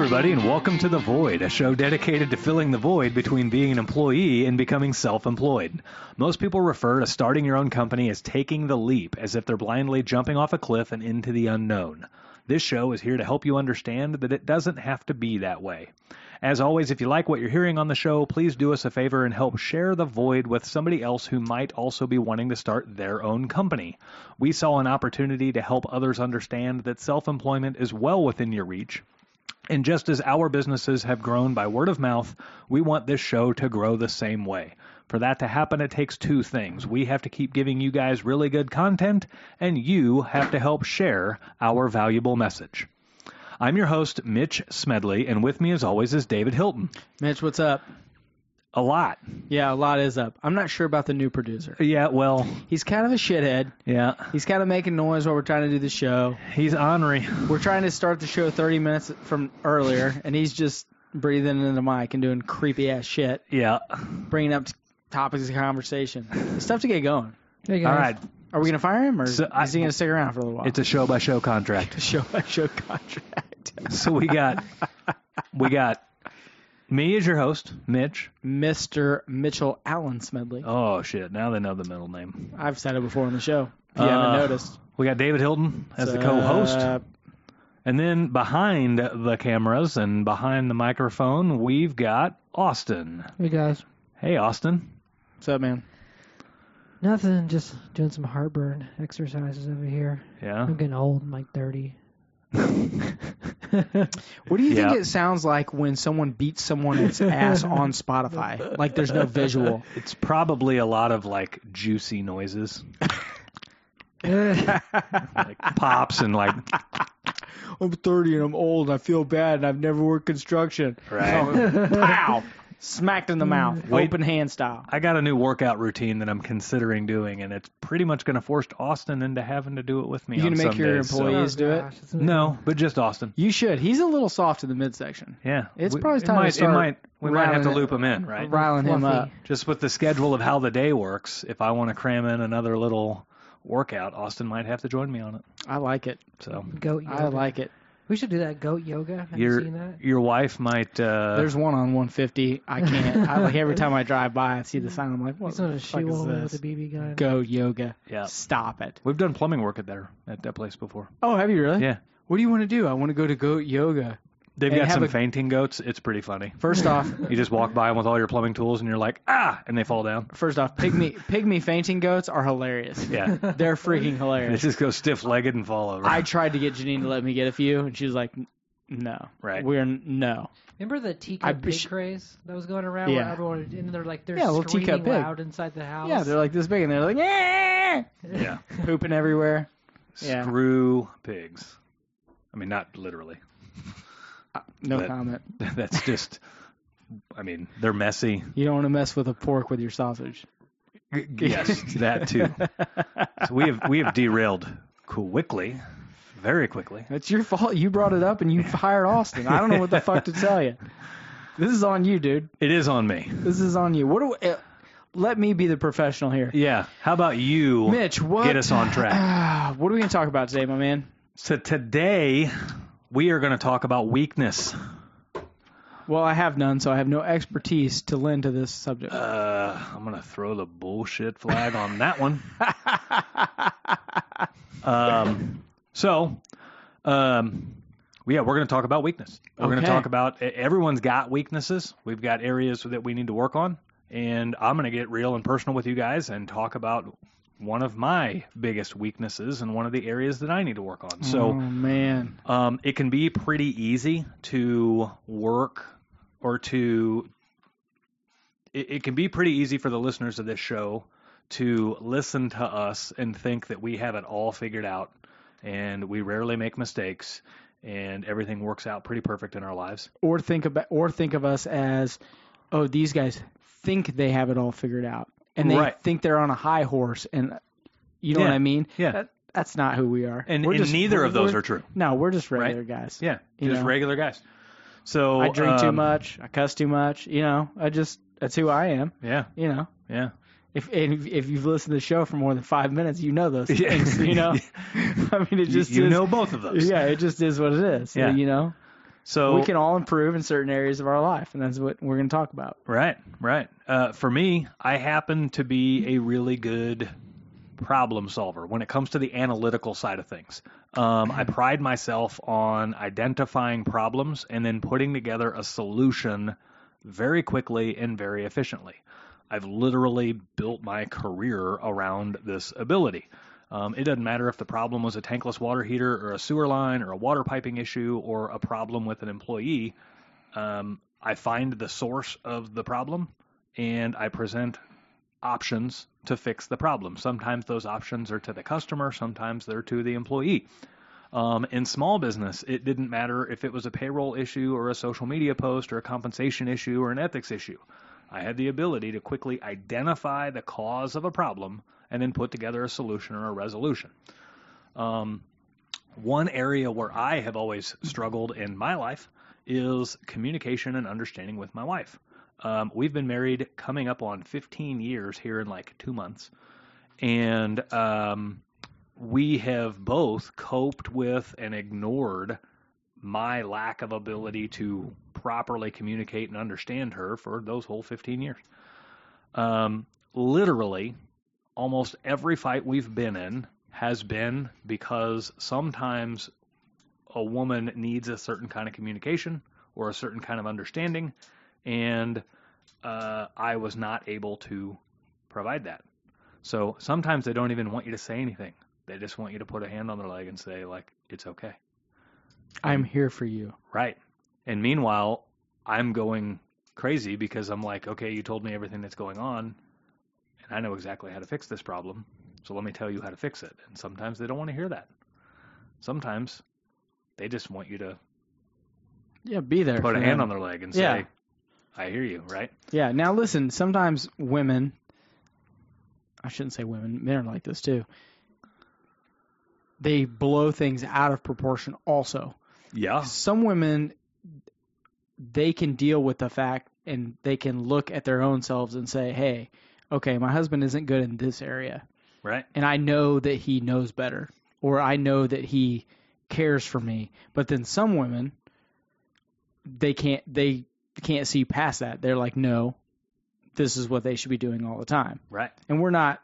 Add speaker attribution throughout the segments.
Speaker 1: everybody, and welcome to The Void, a show dedicated to filling the void between being an employee and becoming self employed. Most people refer to starting your own company as taking the leap, as if they're blindly jumping off a cliff and into the unknown. This show is here to help you understand that it doesn't have to be that way. As always, if you like what you're hearing on the show, please do us a favor and help share the void with somebody else who might also be wanting to start their own company. We saw an opportunity to help others understand that self employment is well within your reach. And just as our businesses have grown by word of mouth, we want this show to grow the same way. For that to happen, it takes two things. We have to keep giving you guys really good content, and you have to help share our valuable message. I'm your host, Mitch Smedley, and with me, as always, is David Hilton.
Speaker 2: Mitch, what's up?
Speaker 1: A lot.
Speaker 2: Yeah, a lot is up. I'm not sure about the new producer.
Speaker 1: Yeah, well,
Speaker 2: He's kind of a shithead.
Speaker 1: yeah.
Speaker 2: He's kind of making noise while we're trying to do the show.
Speaker 1: He's ornery.
Speaker 2: We're trying to start the show 30 minutes from earlier, and he's just breathing into the mic and doing creepy ass shit,
Speaker 1: Yeah.
Speaker 2: bringing up t- topics of conversation. It's tough to get going.
Speaker 3: Hey guys.
Speaker 1: right.
Speaker 2: Are we gonna fire him, or
Speaker 1: So I-
Speaker 2: is he gonna stick around for a little while?
Speaker 1: It's a show by show contract.
Speaker 2: show by show contract.
Speaker 1: So we got we got me is your host, Mitch.
Speaker 2: Mr. Mitchell Allen Smedley.
Speaker 1: Oh shit, now they know the middle name.
Speaker 2: I've said it before on the show. If you
Speaker 1: Uh,
Speaker 2: haven't noticed.
Speaker 1: We got David Hilton as the co-host.
Speaker 2: uh,
Speaker 1: And then behind the cameras and behind the microphone, we've got Austin.
Speaker 3: Hey guys.
Speaker 1: Hey Austin.
Speaker 2: what's up, man?
Speaker 3: Nothing, just doing some heartburn exercises over here.
Speaker 1: Yeah.
Speaker 3: I'm getting old, I'm like 30.
Speaker 2: What do you
Speaker 1: Yeah.
Speaker 2: think it sounds like when someone beats someone's ass on Spotify? Like there's no visual.
Speaker 1: It's probably a lot of like juicy noises. Like pops and like
Speaker 2: I'm 30 and I'm old and I feel bad and I've never worked construction.
Speaker 1: right.
Speaker 2: Pow! Smacked in the mm. mouth,
Speaker 1: Wait.
Speaker 2: open hand style.
Speaker 1: I got a new workout routine that I'm considering doing and it's pretty much going to force Austin into having to do it with me
Speaker 2: You
Speaker 1: on
Speaker 2: gonna make
Speaker 1: some
Speaker 2: your
Speaker 1: days, so-
Speaker 2: employees- oh, do it?
Speaker 3: gosh,
Speaker 1: No, but just Austin.
Speaker 2: You should. He's a little soft in the midsection.
Speaker 1: Yeah.
Speaker 2: It's
Speaker 1: We-
Speaker 2: probably
Speaker 1: it
Speaker 2: time to
Speaker 1: might,
Speaker 2: start
Speaker 1: it might we might have to loop him in, right?
Speaker 2: Riling him up.
Speaker 1: Just with the schedule of how the day works, if I want to cram in another little workout, Austin might have to join me on it.
Speaker 2: I like it.
Speaker 1: So
Speaker 3: Goat yoga.
Speaker 2: I like it.
Speaker 3: We should do that goat yoga. Have you
Speaker 1: your
Speaker 3: seen that?
Speaker 1: your wife might. Uh,
Speaker 2: There's one on 150. I can't. I, like every time I drive by, I see the sign. I'm like, what
Speaker 3: He's gonna
Speaker 2: the fuck is
Speaker 3: one with a BB gun.
Speaker 2: Go yoga.
Speaker 1: yeah,
Speaker 2: Stop it.
Speaker 1: we've done plumbing work at there at that place before.
Speaker 2: Oh, have you really?
Speaker 1: Yeah,
Speaker 2: What do you want to do? I want to go to goat yoga.
Speaker 1: They've got some
Speaker 2: a-
Speaker 1: fainting goats. It's pretty funny.
Speaker 2: First off,
Speaker 1: You just walk by them with all your plumbing tools, and you're like, ah, and they fall down.
Speaker 2: first off, pygmy pygmy fainting goats are hilarious.
Speaker 1: Yeah,
Speaker 2: They're freaking hilarious.
Speaker 1: they just go stiff legged and fall over.
Speaker 2: I tried to get Janine to let me get a few, and she was like, "No,
Speaker 1: Right.
Speaker 2: we're no."
Speaker 3: Remember the teacup pig
Speaker 2: sh-
Speaker 3: craze that was going around
Speaker 2: Yeah.
Speaker 3: where everyone and they're like they're
Speaker 2: Yeah, little
Speaker 3: screaming
Speaker 2: teacup pig.
Speaker 3: loud inside the house.
Speaker 2: Yeah, they're like this big, and they're like, "Yeah,"
Speaker 1: yeah,
Speaker 2: pooping everywhere. Yeah.
Speaker 1: screw pigs. I mean, not literally.
Speaker 2: No
Speaker 1: But-
Speaker 2: comment.
Speaker 1: That's just. I mean, they're messy.
Speaker 2: You don't want to mess with a pork with your sausage.
Speaker 1: Yes, that too. So we have we have derailed quickly, very quickly.
Speaker 2: It's your fault. You brought it up, and you hired Austin. I don't know what the fuck to tell you. This is on you, dude.
Speaker 1: It is on me.
Speaker 2: This is on you. What do? Uh, let me be the professional here.
Speaker 1: Yeah. How about you
Speaker 2: Mitch, what?
Speaker 1: get us on track?
Speaker 2: Ah, what are we gonna talk about today, my man?
Speaker 1: So today we are going to talk about weakness.
Speaker 2: Well, I have none, so I have no expertise to lend to this subject.
Speaker 1: Uh, I'm going to throw the bullshit flag on that one. um, so, um, yeah, we're going to talk about weakness. We're going to talk about everyone's got weaknesses. We've got areas that we need to work on, and I'm going to get real and personal with you guys and talk about one of my biggest weaknesses and one of the areas that I need to work on.
Speaker 2: oh
Speaker 1: So,
Speaker 2: man,
Speaker 1: um, it can be pretty easy to work or to. It, it can be pretty easy for the listeners of this show to listen to us and think that we have it all figured out and we rarely make mistakes and everything works out pretty perfect in our lives.
Speaker 2: or think about, or think of us as, oh, these guys think they have it all figured out, and they
Speaker 1: Right.
Speaker 2: think they're on a high horse, and you know
Speaker 1: Yeah.
Speaker 2: what I mean?
Speaker 1: Yeah.
Speaker 2: That, that's not who we are.
Speaker 1: And, and
Speaker 2: just-
Speaker 1: neither of those
Speaker 2: we're-
Speaker 1: true.
Speaker 2: No, we're just regular guys.
Speaker 1: Yeah,
Speaker 2: You
Speaker 1: just
Speaker 2: know.
Speaker 1: regular guys. So
Speaker 2: I drink too
Speaker 1: um,
Speaker 2: much. I cuss too much. You know, I just that's who I am.
Speaker 1: Yeah,
Speaker 2: You know,
Speaker 1: yeah.
Speaker 2: if if, if you've listened to the show for more than five minutes, you know those
Speaker 1: Yeah.
Speaker 2: things. You know, I mean, it
Speaker 1: You-
Speaker 2: just
Speaker 1: you,
Speaker 2: is,
Speaker 1: know both of those.
Speaker 2: Yeah, it just is what it is.
Speaker 1: Yeah.
Speaker 2: You know,
Speaker 1: So
Speaker 2: we can all improve in certain areas of our life, and that's what we're going to talk about.
Speaker 1: Right, right. Uh, for me, I happen to be a really good problem solver when it comes to the analytical side of things. Um, I pride myself on identifying problems and then putting together a solution very quickly and very efficiently. I've literally built my career around this ability. Um, it doesn't matter if the problem was a tankless water heater or a sewer line or a water piping issue or a problem with an employee. Um, I find the source of the problem and I present options to fix the problem. Sometimes those options are to the customer, sometimes they're to the employee. Um, in small business, it didn't matter if it was a payroll issue or a social media post or a compensation issue or an ethics issue. I had the ability to quickly identify the cause of a problem and then put together a solution or a resolution. Um, one area where I have always struggled in my life is communication and understanding with my wife. Um, we've been married coming up on 15 years here in like two months. And um, we have both coped with and ignored my lack of ability to properly communicate and understand her for those whole 15 years. Um, literally, almost every fight we've been in has been because sometimes a woman needs a certain kind of communication or a certain kind of understanding, and uh, I was not able to provide that. So sometimes they don't even want you to say anything. They just want you to put a hand on their leg and say, like, it's okay.
Speaker 2: I'm here for you.
Speaker 1: Right. And meanwhile, I'm going crazy because I'm like, okay, you told me everything that's going on, and I know exactly how to fix this problem. So let me tell you how to fix it. And sometimes they don't want to hear that. Sometimes they just want you to
Speaker 2: Yeah, be there.
Speaker 1: put a hand on their leg and say,
Speaker 2: Yeah.
Speaker 1: I hear you, right?
Speaker 2: Yeah. Now listen, sometimes women I shouldn't say women, men are like this too. They blow things out of proportion also.
Speaker 1: Yeah.
Speaker 2: Some women they can deal with the fact and they can look at their own selves and say, "Hey, okay, my husband isn't good in this area,
Speaker 1: Right.
Speaker 2: and I know that he knows better, or I know that he cares for me." But then some women they can't they can't see past that. They're like, "No, this is what they should be doing all the time."
Speaker 1: Right.
Speaker 2: And we're not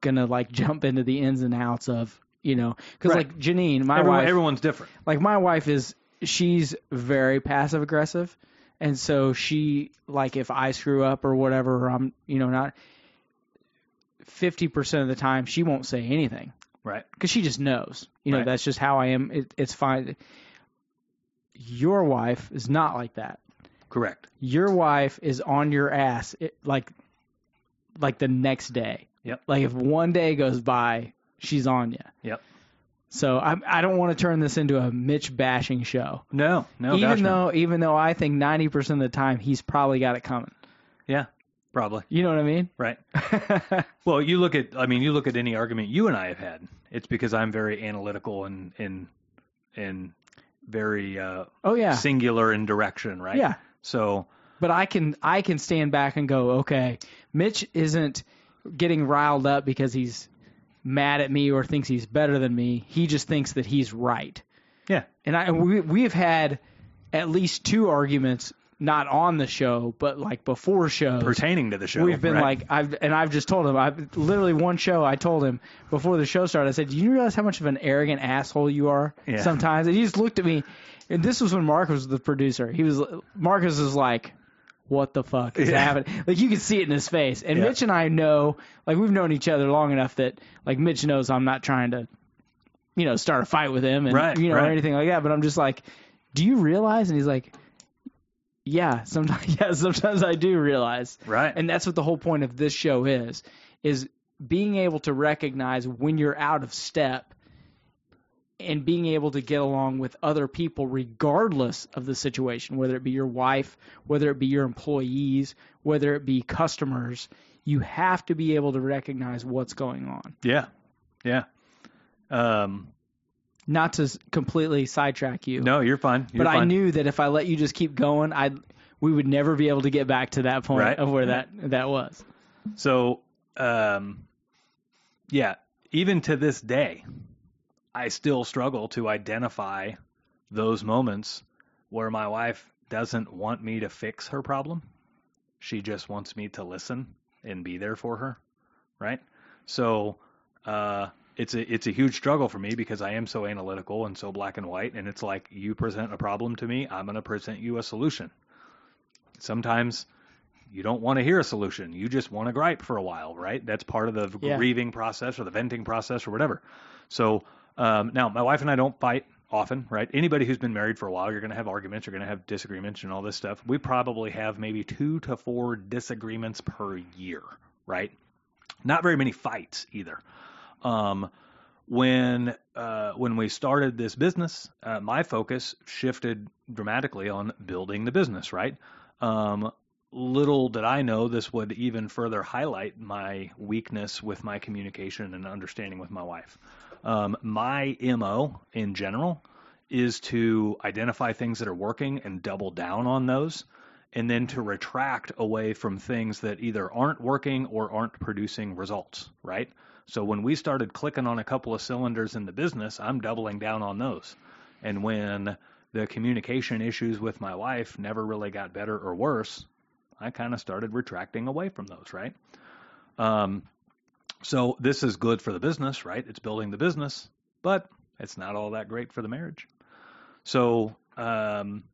Speaker 2: gonna like jump into the ins and outs of you know because
Speaker 1: Right.
Speaker 2: like Janine, my
Speaker 1: Everyone,
Speaker 2: wife,
Speaker 1: everyone's different.
Speaker 2: like my wife is she's very passive aggressive and so she like if i screw up or whatever or i'm you know not 50% of the time she won't say anything
Speaker 1: Right.
Speaker 2: because she just knows you know
Speaker 1: Right.
Speaker 2: that's just how i am it, it's fine your wife is not like that
Speaker 1: Correct.
Speaker 2: your wife is on your ass it, like like the next day
Speaker 1: Yep.
Speaker 2: like if one day goes by she's on you
Speaker 1: Yep.
Speaker 2: so I, I don't want to turn this into a Mitch bashing show.
Speaker 1: No, no,
Speaker 2: even
Speaker 1: no.
Speaker 2: though even though I think ninety percent of the time he's probably got it coming.
Speaker 1: Yeah, probably.
Speaker 2: You know what I mean?
Speaker 1: Right. Well, you look at, I mean, you look at any argument you and I have had. It's because I'm very analytical and and and very uh,
Speaker 2: oh yeah,
Speaker 1: singular in direction, right?
Speaker 2: yeah.
Speaker 1: So
Speaker 2: But I can I can stand back and go, okay, Mitch isn't getting riled up because he's mad at me or thinks he's better than me. He just thinks that he's right.
Speaker 1: yeah,
Speaker 2: And I we we've had at least two arguments not on the show, but like before show
Speaker 1: pertaining to the show,
Speaker 2: We've been
Speaker 1: right?
Speaker 2: like I've and I've just told him I've literally one show I told him before the show started I said do you realize how much of an arrogant asshole you are
Speaker 1: Yeah.
Speaker 2: sometimes and he just looked at me and this was when Mark was the producer he was Marcus was like what the fuck is
Speaker 1: Yeah.
Speaker 2: happening like you could see it in his face and
Speaker 1: Yeah.
Speaker 2: Mitch and I know like we've known each other long enough that like Mitch knows I'm not trying to you know start a fight with him and
Speaker 1: Right,
Speaker 2: you know
Speaker 1: right.
Speaker 2: or anything like that but I'm just like do you realize and he's like yeah sometimes yeah sometimes I do realize
Speaker 1: right,
Speaker 2: and that's what the whole point of this show is is being able to recognize when you're out of step and being able to get along with other people regardless of the situation whether it be your wife whether it be your employees whether it be customers you have to be able to recognize what's going on
Speaker 1: yeah, yeah. Um,
Speaker 2: not to completely sidetrack you
Speaker 1: no, you're fine. You're
Speaker 2: but I knew that if I let you just keep going I we would never be able to get back to that point
Speaker 1: Right.
Speaker 2: of where that that was
Speaker 1: So, um, yeah, even to this day, I still struggle to identify those moments where my wife doesn't want me to fix her problem. She just wants me to listen and be there for her, right? So uh, it's a it's a huge struggle for me because I am so analytical and so black and white, and it's like you present a problem to me, I'm going to present you a solution. Sometimes you don't want to hear a solution, you just want to gripe for a while, right? That's part of the
Speaker 2: Yeah.
Speaker 1: grieving process or the venting process or whatever. So um, now my wife and I don't fight often, right? Anybody who's been married for a while, you're going to have arguments, you're going to have disagreements, and all this stuff. We probably have maybe two to four disagreements per year, right? Not very many fights either. Um, when uh, when we started this business, uh, my focus shifted dramatically on building the business. Right. Um, little did I know this would even further highlight my weakness with my communication and understanding with my wife. Um, my mo in general is to identify things that are working and double down on those and then to retract away from things that either aren't working or aren't producing results, right? So when we started clicking on a couple of cylinders in the business, I'm doubling down on those. And when the communication issues with my wife never really got better or worse, I kind of started retracting away from those, right? Um, so this is good for the business, right? It's building the business, but it's not all that great for the marriage. So, um,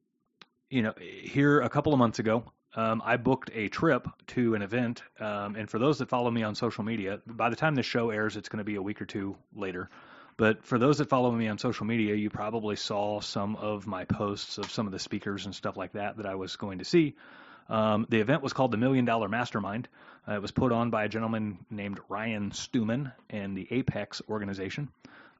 Speaker 1: you know, here a couple of months ago, um, I booked a trip to an event. Um, and for those that follow me on social media, by the time this show airs, it's going to be a week or two later. But for those that follow me on social media, you probably saw some of my posts of some of the speakers and stuff like that that I was going to see. Um, the event was called the Million Dollar Mastermind. Uh, it was put on by a gentleman named Ryan Stewman and the Apex organization,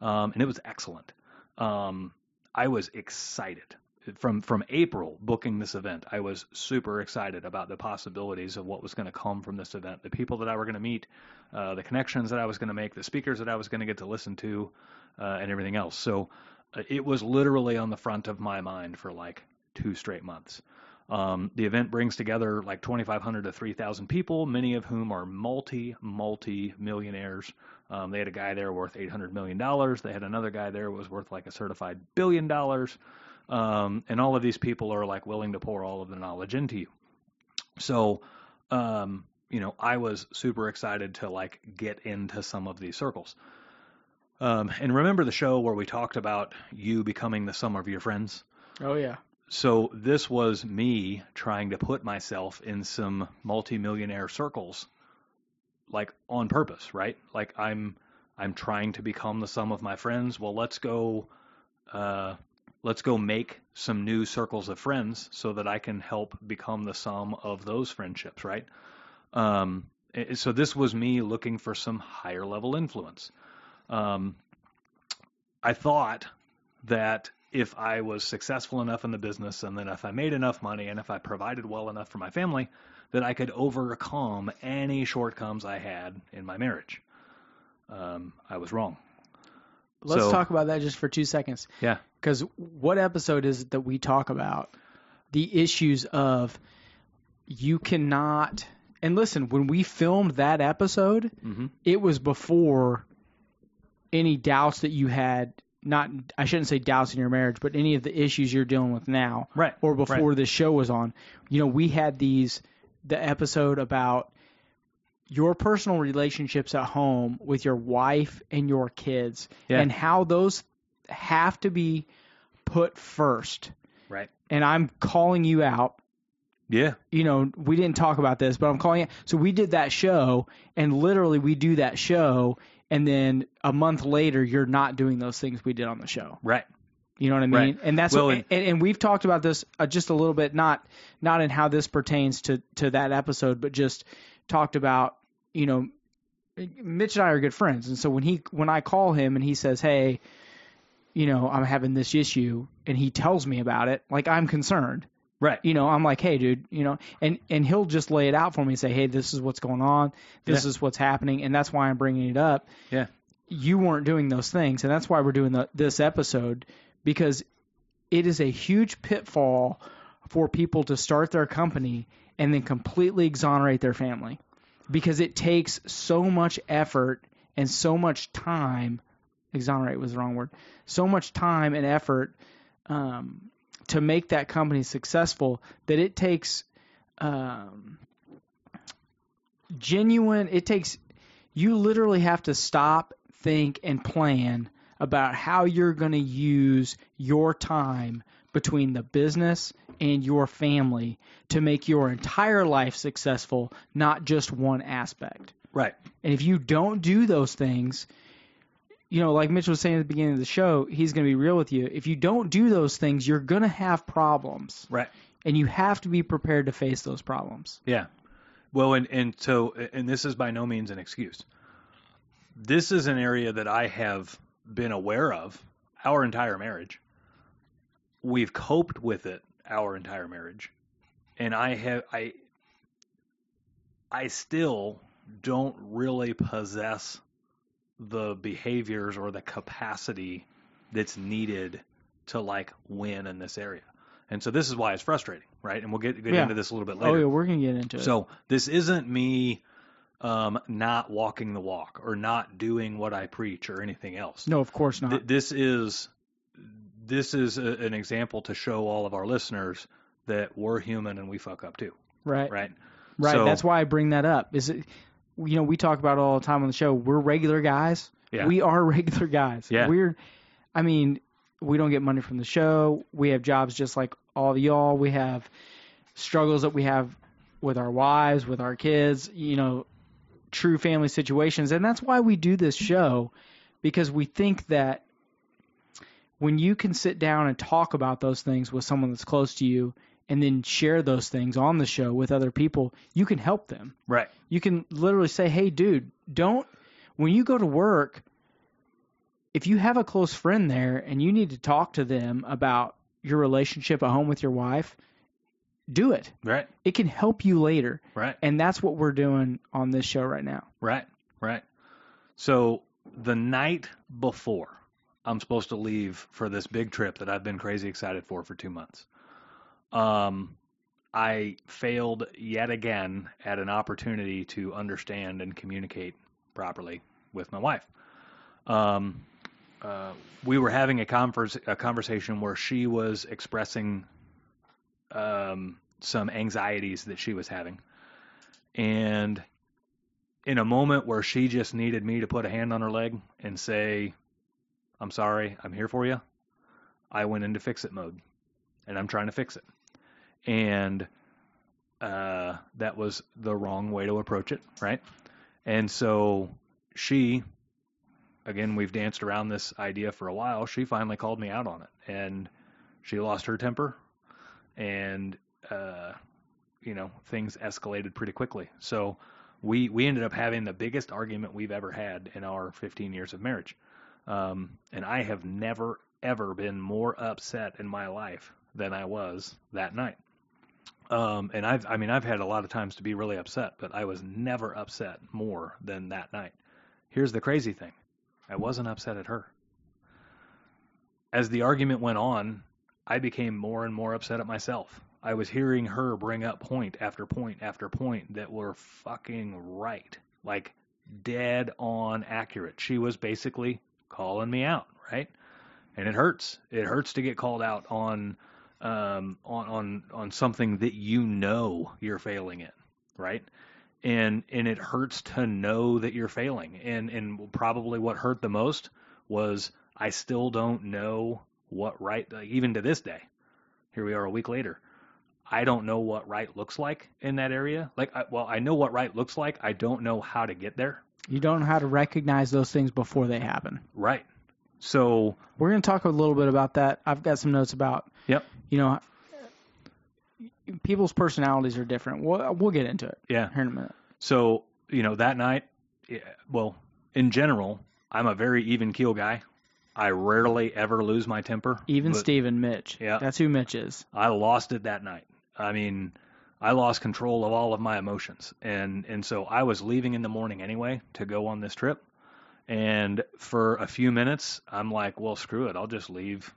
Speaker 1: um, and it was excellent. Um, I was excited from from April booking this event. I was super excited about the possibilities of what was going to come from this event, the people that I were going to meet, uh, the connections that I was going to make, the speakers that I was going to get to listen to, uh, and everything else. So uh, it was literally on the front of my mind for like two straight months. Um, the event brings together like 2,500 to 3,000 people, many of whom are multi, multi millionaires. Um, they had a guy there worth $800 million. They had another guy there was worth like a certified billion dollars. Um, and all of these people are like willing to pour all of the knowledge into you. So, um, you know, I was super excited to like get into some of these circles. Um, and remember the show where we talked about you becoming the sum of your friends?
Speaker 2: Oh yeah.
Speaker 1: so this was me trying to put myself in some multimillionaire circles like on purpose right like i'm i'm trying to become the sum of my friends well let's go uh let's go make some new circles of friends so that i can help become the sum of those friendships right um eh, so this was me looking for some higher level influence um i thought that if I was successful enough in the business and then if I made enough money and if I provided well enough for my family, that I could overcome any shortcomings I had in my marriage. Um, I was wrong.
Speaker 2: Let's
Speaker 1: So-
Speaker 2: talk about that just for two seconds.
Speaker 1: Yeah.
Speaker 2: Because what episode is it that we talk about the issues of you cannot? And listen, when we filmed that episode,
Speaker 1: hmm
Speaker 2: it was before any doubts that you had. Not, I shouldn't say doubts in your marriage, but any of the issues you're dealing with now,
Speaker 1: Right.
Speaker 2: or before
Speaker 1: Right.
Speaker 2: this show was on. You know, we had these the episode about your personal relationships at home with your wife and your kids
Speaker 1: Yeah.
Speaker 2: and how those have to be put first.
Speaker 1: Right.
Speaker 2: And I'm calling you out.
Speaker 1: Yeah.
Speaker 2: You know, we didn't talk about this, but I'm calling it. So we did that show, and literally we do that show, and then a month later, you're not doing those things we did on the show.
Speaker 1: Right.
Speaker 2: You know what I mean?
Speaker 1: Right.
Speaker 2: And that's
Speaker 1: Well,
Speaker 2: what,
Speaker 1: and-
Speaker 2: and, we've talked about this uh, just a little bit, not not in how this pertains to to that episode, but just talked about you know, Mitch and I are good friends, and so when he when I call him and he says, hey, you know, I'm having this issue, and he tells me about it, like I'm concerned.
Speaker 1: Right.
Speaker 2: You know, I'm like, hey, dude, you know, and and he'll just lay it out for me and say, hey, this is what's going on, this
Speaker 1: Yeah.
Speaker 2: is what's happening, and that's why I'm bringing it up
Speaker 1: Yeah.
Speaker 2: you weren't doing those things, and that's why we're doing the, this episode because it is a huge pitfall for people to start their company and then completely exonerate their family because it takes so much effort and so much time. Exonerate was the wrong word. So much time and effort um, to make that company successful that it takes um, genuine it takes you literally have to stop think and plan about how you're going to use your time between the business and your family to make your entire life successful not just one aspect
Speaker 1: Right.
Speaker 2: and if you don't do those things, you know, like Mitch was saying at the beginning of the show, he's going to be real with you. If you don't do those things, you're going to have problems.
Speaker 1: Right.
Speaker 2: And you have to be prepared to face those problems.
Speaker 1: Yeah. Well, and and so and this is by no means an excuse. This is an area that I have been aware of our entire marriage. We've coped with it our entire marriage. And I have I I still don't really possess the behaviors or the capacity that's needed to like win in this area. And so this is why it's frustrating, right? And we'll get get
Speaker 2: Yeah.
Speaker 1: into this a little bit later.
Speaker 2: Oh, yeah, we're to get into it.
Speaker 1: So this isn't me um, not walking the walk or not doing what I preach or anything else.
Speaker 2: no, of course not.
Speaker 1: Th- this is this is a, an example to show all of our listeners that we're human and we fuck up too,
Speaker 2: right.
Speaker 1: right?
Speaker 2: Right.
Speaker 1: So-
Speaker 2: That's why I bring that up. Is it, you know, we talk about it all the time on the show. We're regular guys.
Speaker 1: Yeah.
Speaker 2: We are regular guys.
Speaker 1: Yeah.
Speaker 2: We're, I mean, we don't get money from the show. We have jobs just like all of y'all. We have struggles that we have with our wives, with our kids, you know, true family situations. And that's why we do this show because we think that when you can sit down and talk about those things with someone that's close to you and then share those things on the show with other people, you can help them.
Speaker 1: Right.
Speaker 2: You can literally say, "Hey, dude, don't when you go to work, if you have a close friend there and you need to talk to them about your relationship at home with your wife, do it.
Speaker 1: Right.
Speaker 2: It can help you later."
Speaker 1: Right.
Speaker 2: And that's what we're doing on this show right now.
Speaker 1: Right, right. So the night before I'm supposed to leave for this big trip that I've been crazy excited for for two months, um, I failed yet again at an opportunity to understand and communicate properly with my wife. Um, uh, we were having a, converse, a conversation where she was expressing um, some anxieties that she was having. And in a moment where she just needed me to put a hand on her leg and say, I'm sorry, I'm here for you, I went into fix it mode and I'm trying to fix it. And uh, that was the wrong way to approach it, right? And so she, again, we've danced around this idea for a while. She finally called me out on it and she lost her temper and, uh, you know, things escalated pretty quickly. So, we we ended up having the biggest argument we've ever had in our 15 years of marriage. Um, and I have never ever been more upset in my life than I was that night. Um, and I've I mean I've had a lot of times to be really upset, but I was never upset more than that night. Here's the crazy thing. I wasn't upset at her. As the argument went on, I became more and more upset at myself. I was hearing her bring up point after point after point that were fucking right. Like dead on accurate. She was basically calling me out, right? And it hurts. It hurts to get called out on um on on on something that you know you're failing in, right? And and it hurts to know that you're failing. And and probably what hurt the most was I still don't know what right like, even to this day. Here we are a week later. I don't know what right looks like in that area. Like, I, well, I know what right looks like. I don't know how to get there.
Speaker 2: You don't know how to recognize those things before they happen.
Speaker 1: Right. So,
Speaker 2: We're going to talk a little bit about that. I've got some notes about,
Speaker 1: yep.
Speaker 2: you know, people's personalities are different. We'll, we'll get into it
Speaker 1: Yeah.
Speaker 2: here in a minute.
Speaker 1: So, you know, that night, yeah, well, in general, I'm a very even keel guy. I rarely ever lose my temper.
Speaker 2: Even Steven Mitch.
Speaker 1: Yeah.
Speaker 2: That's who Mitch is.
Speaker 1: I lost it that night. I mean, I lost control of all of my emotions. And and so I was leaving in the morning anyway to go on this trip. And for a few minutes, I'm like, well, screw it. I'll just leave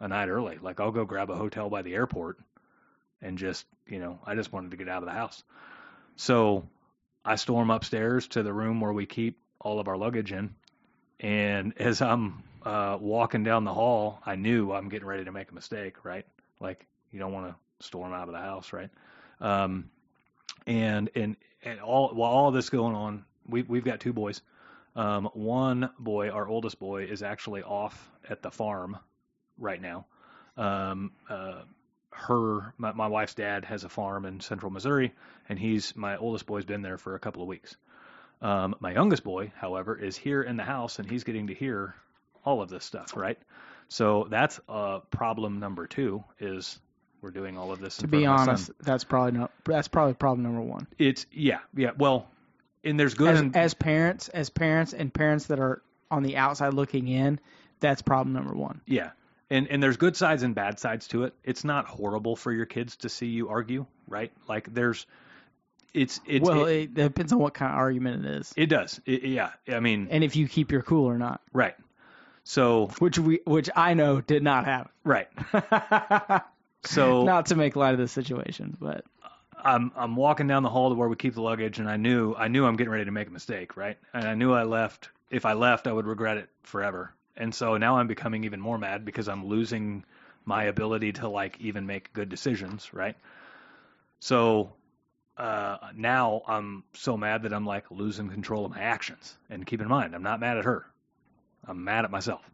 Speaker 1: a night early. Like I'll go grab a hotel by the airport and just, you know, I just wanted to get out of the house. So I storm upstairs to the room where we keep all of our luggage in. And as I'm uh, walking down the hall, I knew I'm getting ready to make a mistake, right? Like you don't want to storm out of the house, right? Um, and and and all while all this going on, we we've got two boys. Um, one boy, our oldest boy, is actually off at the farm right now. Um, uh, her, my, my wife's dad has a farm in central Missouri, and he's my oldest boy's been there for a couple of weeks. Um, my youngest boy, however, is here in the house, and he's getting to hear all of this stuff, right? So that's uh, problem number two is we're doing all of this.
Speaker 2: To be
Speaker 1: front of my
Speaker 2: honest, that's probably not. That's probably problem number one.
Speaker 1: it's yeah, yeah. Well, and there's good
Speaker 2: As,
Speaker 1: and
Speaker 2: as parents, as parents, and parents that are on the outside looking in, that's problem number one.
Speaker 1: Yeah. And and there's good sides and bad sides to it. It's not horrible for your kids to see you argue, right? Like there's it's it's
Speaker 2: well,
Speaker 1: it,
Speaker 2: it, depends on what kind of argument it is,
Speaker 1: it does. It, yeah. I mean,
Speaker 2: and if you keep your cool or not.
Speaker 1: right. So,
Speaker 2: Which we, which I know did not happen.
Speaker 1: right. So
Speaker 2: not to make light of the situation, but
Speaker 1: I'm I'm walking down the hall to where we keep the luggage and I knew I knew I'm getting ready to make a mistake, right? And I knew I left if I left I would regret it forever. And so now I'm becoming even more mad because I'm losing my ability to like even make good decisions, right? So uh, now I'm so mad that I'm like losing control of my actions. And keep in mind, I'm not mad at her. I'm mad at myself.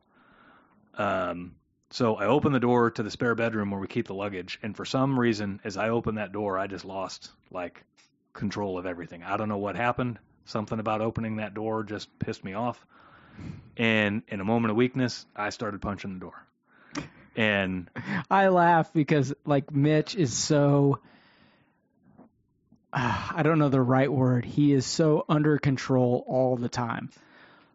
Speaker 1: Um, so I open the door to the spare bedroom where we keep the luggage, and for some reason, as I opened that door, I just lost like control of everything. I don't know what happened. Something about opening that door just pissed me off. And in a moment of weakness, I started punching the door. And
Speaker 2: I laugh because like Mitch is so I don't know the right word. He is so under control all the time.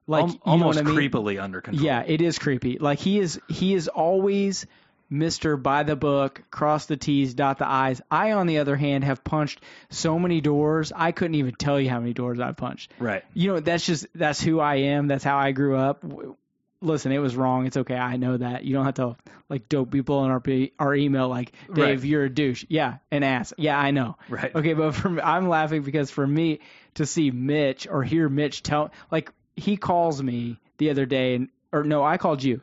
Speaker 2: Like
Speaker 1: al-
Speaker 2: you know
Speaker 1: almost
Speaker 2: I mean?
Speaker 1: creepily under control.
Speaker 2: Yeah, it is creepy. Like he is he is always Mr. by the book, cross the T's, dot the I's. I on the other hand have punched so many doors, I couldn't even tell you how many doors I've punched.
Speaker 1: Right.
Speaker 2: You know, that's just that's who I am. That's how I grew up. Listen, it was wrong. It's okay. I know that. You don't have to like dope people in our our email like Dave,
Speaker 1: Right.
Speaker 2: you're a douche. Yeah, an ass. Yeah, I know.
Speaker 1: Right.
Speaker 2: Okay, but for me, I'm laughing because for me to see Mitch or hear Mitch tell like he calls me the other day and or no, I called you.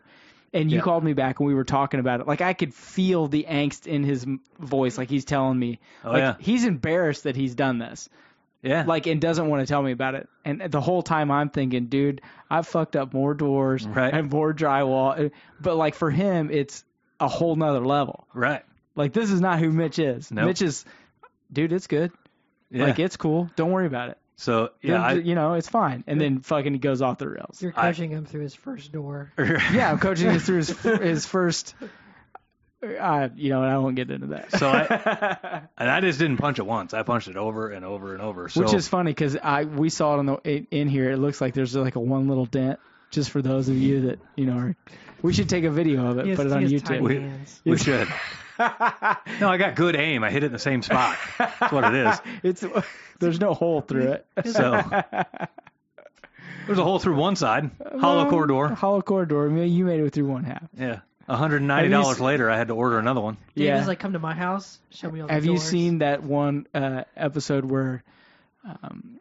Speaker 2: And you
Speaker 1: Yeah.
Speaker 2: called me back and we were talking about it. Like I could feel the angst in his voice like he's telling me
Speaker 1: Oh,
Speaker 2: like
Speaker 1: yeah.
Speaker 2: he's embarrassed that he's done this.
Speaker 1: Yeah.
Speaker 2: Like and doesn't want to tell me about it. And the whole time I'm thinking, dude, I've fucked up more doors
Speaker 1: Right.
Speaker 2: and more drywall. Uh, but like for him it's a whole nother level.
Speaker 1: right.
Speaker 2: Like this is not who Mitch is.
Speaker 1: Nope.
Speaker 2: Mitch is dude, it's good.
Speaker 1: Yeah.
Speaker 2: Like it's cool. Don't worry about it.
Speaker 1: So yeah,
Speaker 2: Then,
Speaker 1: I,
Speaker 2: you know, it's fine. And then fucking he goes off the rails.
Speaker 3: You're
Speaker 1: I-
Speaker 3: coaching him through his first door.
Speaker 2: Yeah, I'm coaching him through his, his first. Uh, you know, I won't get into that.
Speaker 1: So I, and I just didn't punch it once. I punched it over and over and over. So
Speaker 2: Which is funny because I we saw it on the in, in here. It looks like there's like a one little dent. Just for those of you that you know, are, we should take a video of it,
Speaker 3: He has,
Speaker 2: put it on YouTube.
Speaker 1: We- we should. No, I got good aim. I hit it in the same spot. That's what it is.
Speaker 2: It's there's no hole through it.
Speaker 1: So there's a hole through one side, hollow core door.
Speaker 2: Hollow core door. I mean, You made it through one half.
Speaker 1: Yeah. $190
Speaker 2: Have you s-
Speaker 1: later, I had to order another one.
Speaker 3: Dave
Speaker 2: yeah.
Speaker 3: is like, come to my house, show me all the
Speaker 2: Have you
Speaker 3: doors."
Speaker 2: seen that one uh, episode where, um,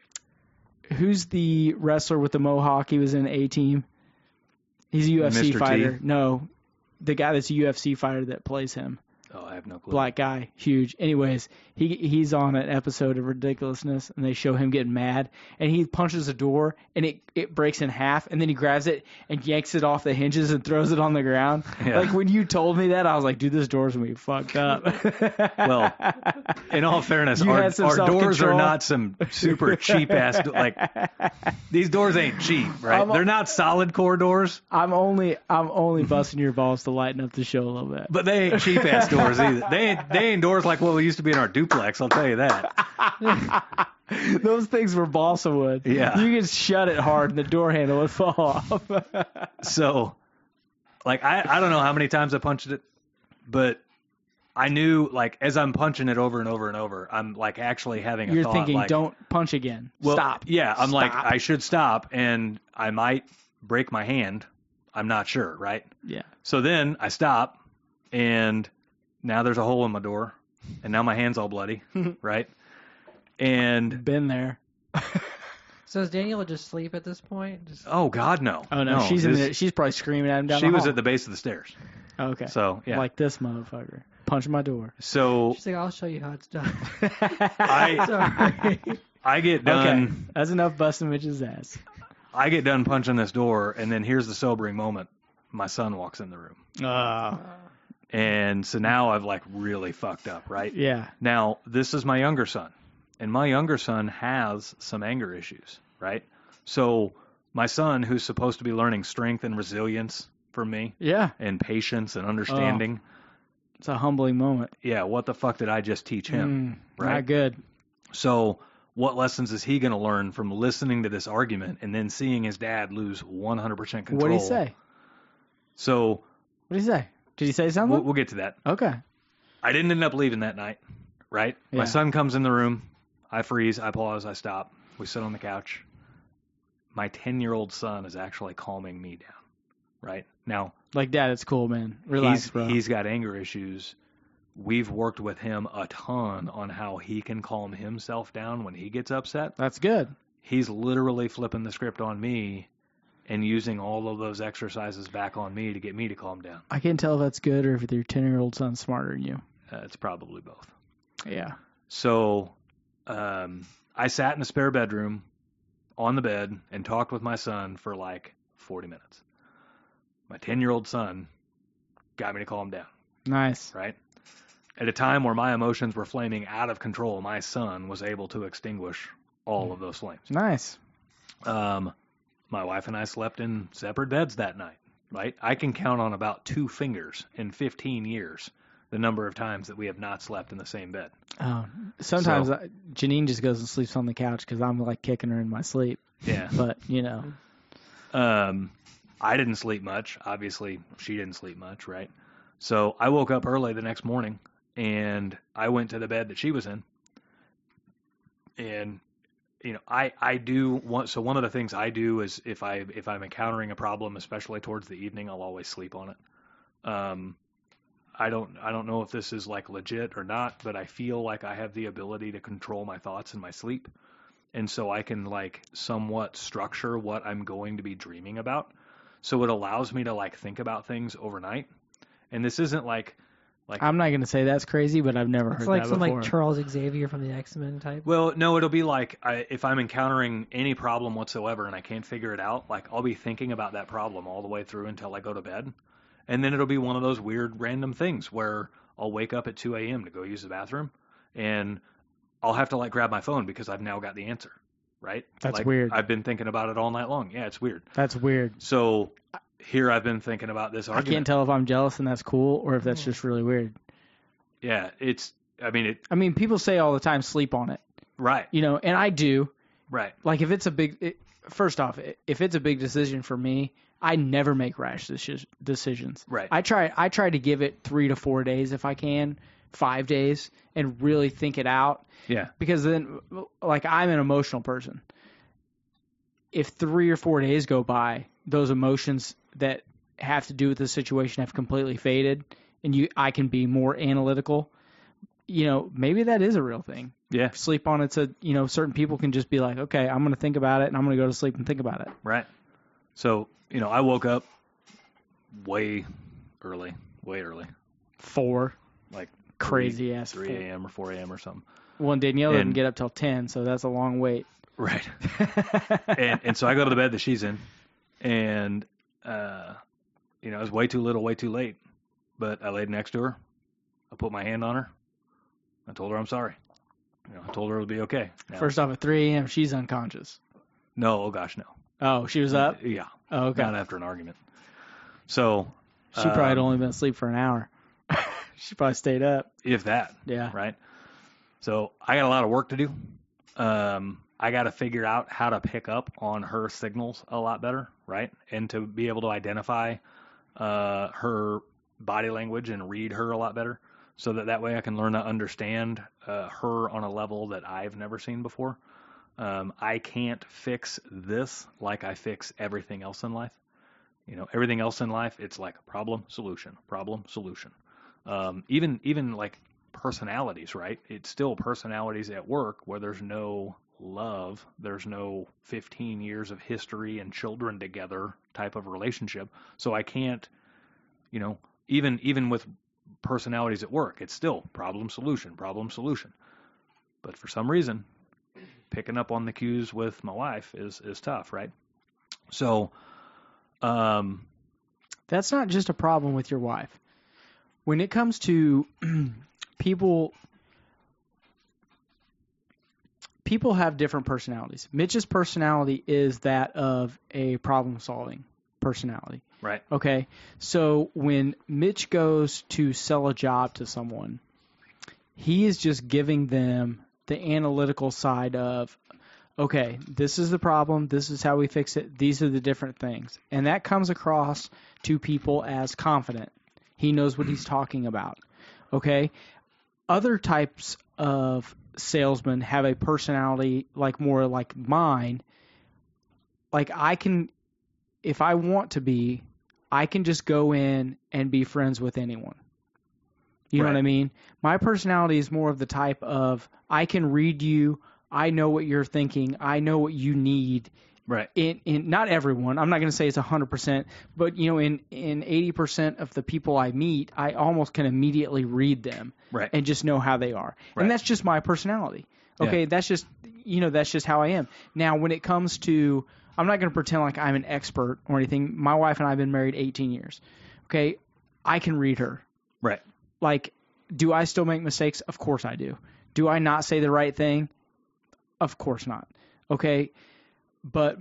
Speaker 2: who's the wrestler with the mohawk? He was in A Team. He's a UFC
Speaker 1: Mr. T?
Speaker 2: fighter. No, the guy that's a UFC fighter that plays him.
Speaker 1: Oh, I have no clue.
Speaker 2: Black guy, huge. Anyways, he he's on an episode of Ridiculousness, and they show him getting mad, and he punches a door, and it it breaks in half, and then he grabs it and yanks it off the hinges and throws it on the ground.
Speaker 1: Yeah.
Speaker 2: Like when you told me that, I was like, dude, this door's gonna be fucked up.
Speaker 1: Well, In all fairness,
Speaker 2: You
Speaker 1: our, our doors are not some super cheap ass like these doors ain't cheap, right?
Speaker 2: I'm-
Speaker 1: They're not solid core doors,
Speaker 2: I'm only I'm only busting your balls to lighten up the show a little bit.
Speaker 1: but they ain't cheap ass doors either. They ain't they ain't doors like what we used to be in our duplex. I'll tell you that.
Speaker 2: Those things were balsa wood.
Speaker 1: Yeah.
Speaker 2: You could shut it hard and the door handle would fall off.
Speaker 1: So, like I I don't know how many times I punched it, but I knew like as I'm punching it over and over and over, I'm like actually having a
Speaker 2: You're
Speaker 1: thought
Speaker 2: thinking,
Speaker 1: like,
Speaker 2: don't punch again.
Speaker 1: well,
Speaker 2: Stop.
Speaker 1: Yeah, I'm like I should stop, and I might break my hand. I'm not sure, right?
Speaker 2: Yeah.
Speaker 1: So then I stop, and now there's a hole in my door, and now my hand's all bloody, right? And
Speaker 2: Been there.
Speaker 3: So is Daniela just sleep at this point? Just
Speaker 1: oh god, no!
Speaker 2: Oh no, she's in
Speaker 1: this-
Speaker 2: there. She's probably screaming at him down
Speaker 1: She
Speaker 2: the
Speaker 1: was
Speaker 2: hall.
Speaker 1: at the base of the stairs.
Speaker 2: Okay.
Speaker 1: So yeah,
Speaker 2: Like this motherfucker. Punch my door.
Speaker 1: So
Speaker 3: She's like, I'll show you how it's done.
Speaker 1: I
Speaker 3: Sorry.
Speaker 1: I get done.
Speaker 2: Okay, that's enough busting Mitch's ass.
Speaker 1: I get done punching this door, and then here's the sobering moment. My son walks in the room,
Speaker 2: Uh,
Speaker 1: and so now I've like really fucked up, right?
Speaker 2: yeah.
Speaker 1: Now this is my younger son, and my younger son has some anger issues, right? So my son, who's supposed to be learning strength and resilience from me,
Speaker 2: Yeah.
Speaker 1: and patience and understanding,
Speaker 2: It's a humbling moment.
Speaker 1: yeah, what the fuck did I just teach him?
Speaker 2: Mm,
Speaker 1: right?
Speaker 2: Not good.
Speaker 1: So, what lessons is he going to learn from listening to this argument and then seeing his dad lose 100% control?
Speaker 2: What did he say?
Speaker 1: So,
Speaker 2: What did he say? Did he say something?
Speaker 1: we'll, we'll get to that.
Speaker 2: okay.
Speaker 1: I didn't end up leaving that night, right?
Speaker 2: Yeah.
Speaker 1: My son comes in the room. I freeze. I pause. I stop. We sit on the couch. My 10 year old son is actually calming me down, right? Now,
Speaker 2: Like, Dad, it's cool, man. Relax,
Speaker 1: he's,
Speaker 2: bro.
Speaker 1: he's got anger issues. We've worked with him a ton on how he can calm himself down when he gets upset.
Speaker 2: That's good.
Speaker 1: he's literally flipping the script on me and using all of those exercises back on me to get me to calm down.
Speaker 2: I can't tell if that's good or if your 10 year old son's smarter than you.
Speaker 1: Uh, it's probably both.
Speaker 2: Yeah.
Speaker 1: So um, I sat in the spare bedroom on the bed and talked with my son for like 40 minutes. My 10 year old son got me to calm down,
Speaker 2: Nice.
Speaker 1: right? At a time where my emotions were flaming out of control, my son was able to extinguish all of those flames.
Speaker 2: Nice.
Speaker 1: Um, my wife and I slept in separate beds that night. Right? I can count on about two fingers in 15 years the number of times that we have not slept in the same bed.
Speaker 2: Oh, sometimes
Speaker 1: So-
Speaker 2: I, Janine just goes and sleeps on the couch because I'm like kicking her in my sleep.
Speaker 1: Yeah.
Speaker 2: But, you know,
Speaker 1: Um, I didn't sleep much. Obviously, she didn't sleep much, right? So I woke up early the next morning and I went to the bed that she was in. And you know, I I do want so one of the things I do is if I if I'm encountering a problem, especially towards the evening, I'll always sleep on it. Um, I don't I don't know if this is like legit or not, but I feel like I have the ability to control my thoughts in my sleep. And so I can like somewhat structure what I'm going to be dreaming about. So it allows me to like think about things overnight. And this isn't like like
Speaker 2: I'm not going to say that's crazy, but I've never
Speaker 3: It's
Speaker 2: heard
Speaker 3: like
Speaker 2: that
Speaker 3: some
Speaker 2: before.
Speaker 3: like Charles Xavier from the X Men type.
Speaker 1: Well, no, it'll be like I, if I'm encountering any problem whatsoever and I can't figure it out, like I'll be thinking about that problem all the way through until I go to bed. And then it'll be one of those weird random things where I'll wake up at 2 a.m. to go use the bathroom and I'll have to like grab my phone because I've now got the answer, right?
Speaker 2: That's
Speaker 1: Like,
Speaker 2: weird.
Speaker 1: I've been thinking about it all night long. Yeah, it's weird.
Speaker 2: That's weird.
Speaker 1: So here I've been thinking about this
Speaker 2: I can't tell if I'm jealous and that's cool or if that's mm. just really weird.
Speaker 1: Yeah, it's, I mean, it,
Speaker 2: I mean, people say all the time, sleep on it,
Speaker 1: right,
Speaker 2: you know, and I do.
Speaker 1: right.
Speaker 2: Like, if it's a big, it, first off, if it's a big decision for me, I never make rash decisions.
Speaker 1: Right.
Speaker 2: I try, I try to give it three to four days if I can, five days, and really think it out.
Speaker 1: Yeah,
Speaker 2: Because then, like, I'm an emotional person. If three or four days go by, those emotions that have to do with the situation have completely faded, and you, I can be more analytical. You know, maybe that is a real thing.
Speaker 1: yeah,
Speaker 2: Sleep on it. So you know, certain people can just be like, okay, I'm going to think about it, and I'm going to go to sleep and think about it.
Speaker 1: right. So, you know, I woke up way early, way early,
Speaker 2: Four
Speaker 1: like
Speaker 2: crazy ass.
Speaker 1: 3 a.m. or 4 a.m. or something.
Speaker 2: Well, and Danielle didn't get up till ten, so that's a long wait.
Speaker 1: Right. and and so I go to the bed that she's in, and uh, you know, it was way too little, way too late. But I laid next to her. I put my hand on her. I told her I'm sorry. You know, I told her it would be okay. Now-
Speaker 2: First off, at 3 a.m., she's unconscious.
Speaker 1: no, oh gosh, no.
Speaker 2: Oh, she was up.
Speaker 1: Yeah,
Speaker 2: Oh, okay.
Speaker 1: not after an argument. So
Speaker 2: She probably had
Speaker 1: um,
Speaker 2: only been asleep for an hour. she probably stayed up.
Speaker 1: if that,
Speaker 2: Yeah.
Speaker 1: right? So I got a lot of work to do. Um, I got to figure out how to pick up on her signals a lot better, right? And to be able to identify uh, her body language and read her a lot better, so that that way I can learn to understand uh, her on a level that I've never seen before. Um, I can't fix this like I fix everything else in life. You know, everything else in life, it's like problem, solution, problem, solution. Um, even even like personalities, right? It's still personalities at work where there's no love, there's no 15 years of history and children together type of relationship. So I can't, you know, even even with personalities at work. It's still problem solution, problem solution. But for some reason, picking up on the cues with my wife is is tough, right? So, um,
Speaker 2: That's not just a problem with your wife. When it comes to people people have different personalities. Mitch's personality is that of a problem solving personality.
Speaker 1: right,
Speaker 2: Okay. So when Mitch goes to sell a job to someone, he is just giving them the analytical side of, okay, this is the problem. This is how we fix it. These are the different things. And that comes across to people as confident. He knows what he's talking about. Okay. Other types of salesmen have a personality like more like mine. Like I can, if I want to be, I can just go in and be friends with anyone. You know what I mean? My personality is more of the type of I can read you. I know what you're thinking. I know what you need.
Speaker 1: Right,
Speaker 2: In in not everyone. I'm not going to say it's 100%, but you know in in 80% of the people I meet, I almost can immediately read them
Speaker 1: right,
Speaker 2: and just know how they are.
Speaker 1: Right.
Speaker 2: And that's just my personality. Okay,
Speaker 1: Yeah.
Speaker 2: that's just you know that's just how I am. Now when it comes to I'm not going to pretend like I'm an expert or anything. My wife and I have been married 18 years. Okay, I can read her.
Speaker 1: right,
Speaker 2: Like do I still make mistakes? Of course I do. Do I not say the right thing? Of course not. Okay? But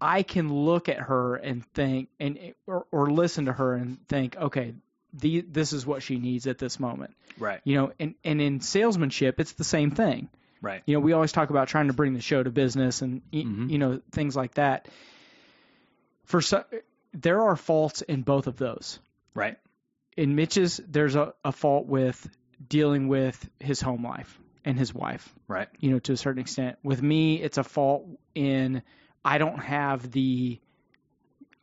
Speaker 2: I can look at her and think and or, or listen to her and think, okay, the, this is what she needs at this moment.
Speaker 1: right,
Speaker 2: You know, and, and in salesmanship, it's the same thing.
Speaker 1: right,
Speaker 2: You know, we always talk about trying to bring the show to business and y
Speaker 1: Mhm.
Speaker 2: you know things like that. For so, there are faults in both of those.
Speaker 1: right,
Speaker 2: In Mitch's, there's a, a fault with dealing with his home life and his wife.
Speaker 1: right,
Speaker 2: You know, to a certain extent. With me, it's a fault in I don't have the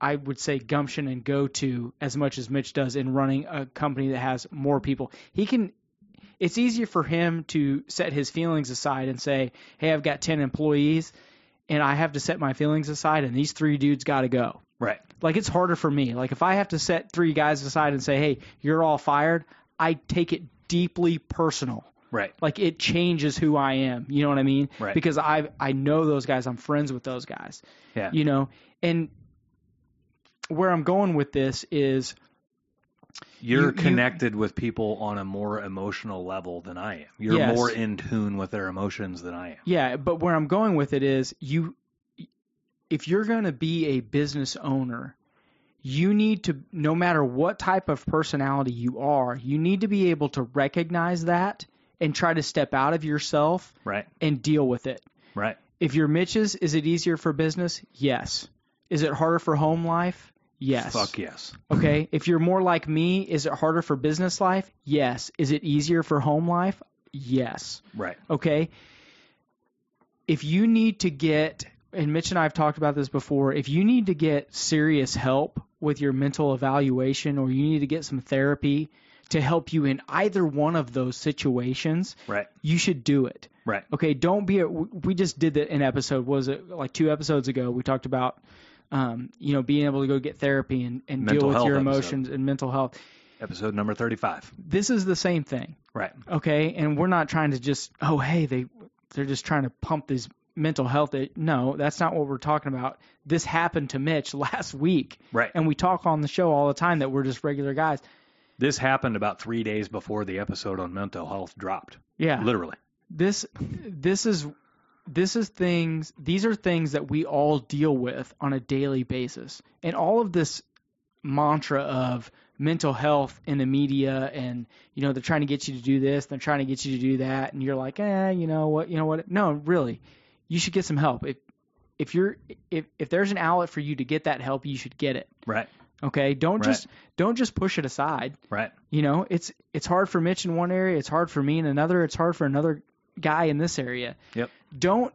Speaker 2: I would say gumption and go to as much as Mitch does in running a company that has more people. He can it's easier for him to set his feelings aside and say, "Hey, I've got 10 employees and I have to set my feelings aside and these three dudes got to go."
Speaker 1: right,
Speaker 2: Like it's harder for me. Like if I have to set three guys aside and say, "Hey, you're all fired," I take it deeply personal
Speaker 1: right,
Speaker 2: like it changes who I am. You know what I mean?
Speaker 1: Right.
Speaker 2: Because I I know those guys. I'm friends with those guys.
Speaker 1: yeah,
Speaker 2: You know, and where I'm going with this is
Speaker 1: You're
Speaker 2: You- you-
Speaker 1: connected with people on a more emotional level than I am. You're
Speaker 2: Yes.
Speaker 1: more in tune with their emotions than I am.
Speaker 2: yeah, but where I'm going with it is you if you're going to be a business owner, you need to no matter what type of personality you are, you need to be able to recognize that and try to step out of yourself
Speaker 1: Right,
Speaker 2: and deal with it.
Speaker 1: right,
Speaker 2: If you're Mitch's, is it easier for business? Yes. Is it harder for home life? Yes.
Speaker 1: fuck yes.
Speaker 2: Okay. If you're more like me, is it harder for business life? Yes. Is it easier for home life? Yes.
Speaker 1: Right,
Speaker 2: Okay. If you need to get, and Mitch and I have talked about this before, if you need to get serious help with your mental evaluation or you need to get some therapy to help you in either one of those situations,
Speaker 1: right,
Speaker 2: you should do it.
Speaker 1: right,
Speaker 2: Okay, don't be. A, we just did that in episode. Was it like two episodes ago? We talked about, um, you know, being able to go get therapy and, and deal with your
Speaker 1: episode.
Speaker 2: emotions and mental health.
Speaker 1: Episode number 35.
Speaker 2: This is the same thing.
Speaker 1: Right,
Speaker 2: Okay, and we're not trying to just oh hey they they're just trying to pump these mental health. No, that's not what we're talking about. This happened to Mitch last week,
Speaker 1: right.
Speaker 2: and we talk on the show all the time that we're just regular guys.
Speaker 1: This happened about three days before the episode on mental health dropped.
Speaker 2: Yeah,
Speaker 1: Literally.
Speaker 2: this this is this is things these are things that we all deal with on a daily basis. And all of this mantra of mental health in the media and you know they're trying to get you to do this they're trying to get you to do that and you're like eh you know what you know what? No really. You should get some help. If if you're if if there's an outlet for you to get that help you should get it.
Speaker 1: Right,
Speaker 2: okay don't
Speaker 1: Right.
Speaker 2: just don't just push it aside
Speaker 1: right,
Speaker 2: you know, it's it's hard for Mitch in one area, it's hard for me in another, it's hard for another guy in this area.
Speaker 1: Yep.
Speaker 2: Don't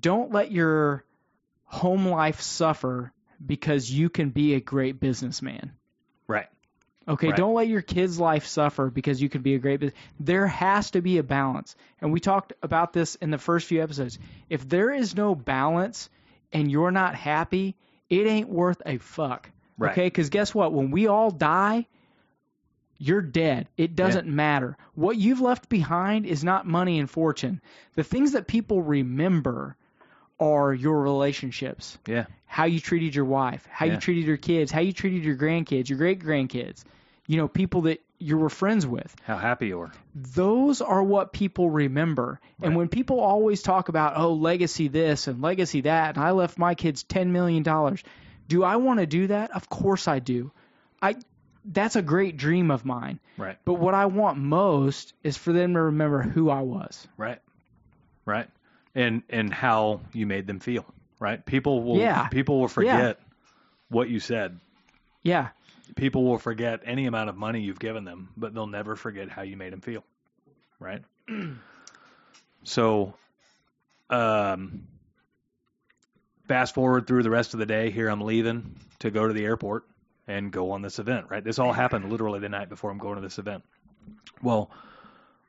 Speaker 2: don't let your home life suffer because you can be a great businessman.
Speaker 1: right,
Speaker 2: Okay,
Speaker 1: Right.
Speaker 2: don't let your kids' life suffer because you can be a great business. There has to be a balance. And we talked about this in the first few episodes. If there is no balance and you're not happy, it ain't worth a fuck.
Speaker 1: Right.
Speaker 2: Okay, because guess what? When we all die, you're dead. It doesn't matter. What you've left behind is not money and fortune. The things that people remember are your relationships,
Speaker 1: Yeah.
Speaker 2: how you treated your wife, how
Speaker 1: Yeah.
Speaker 2: you treated your kids, how you treated your grandkids, your great grandkids. You know, people that you were friends with.
Speaker 1: How happy you were.
Speaker 2: Those are what people remember. And when people always talk about, oh, legacy this and legacy that, and I left my kids $10 million, do I want to do that? Of course I do. I That's a great dream of mine.
Speaker 1: Right.
Speaker 2: But what I want most is for them to remember who I was.
Speaker 1: Right. Right. And and how you made them feel. Right. People will
Speaker 2: Yeah.
Speaker 1: people will forget what you said.
Speaker 2: Yeah.
Speaker 1: People will forget any amount of money you've given them, but they'll never forget how you made them feel. Right. so, um, fast forward through the rest of the day. Here I'm leaving to go to the airport and go on this event. Right. This all happened literally the night before I'm going to this event. Well,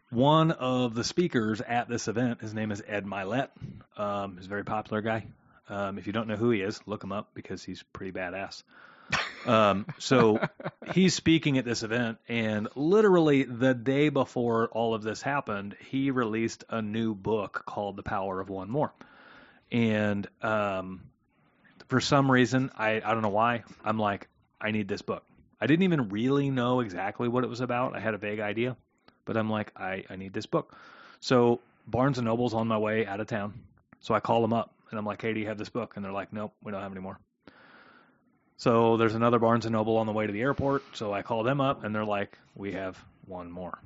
Speaker 1: one of the speakers at this event, his name is Ed Mylett. Um, he's a very popular guy. Um, if you don't know who he is, look him up because he's pretty badass. Um, so he's speaking at this event, and literally the day before all of this happened, he released a new book called The Power of One More. And um, for some reason, I, I don't know why, I'm like, I need this book. I didn't even really know exactly what it was about. I had a vague idea, but I'm like, I, I need this book. So Barnes and Noble's on my way out of town. So I call them up and I'm like, hey, do you have this book? And they're like, nope, we don't have any more. So there's another Barnes and Noble on the way to the airport. So I call them up and they're like, we have one more.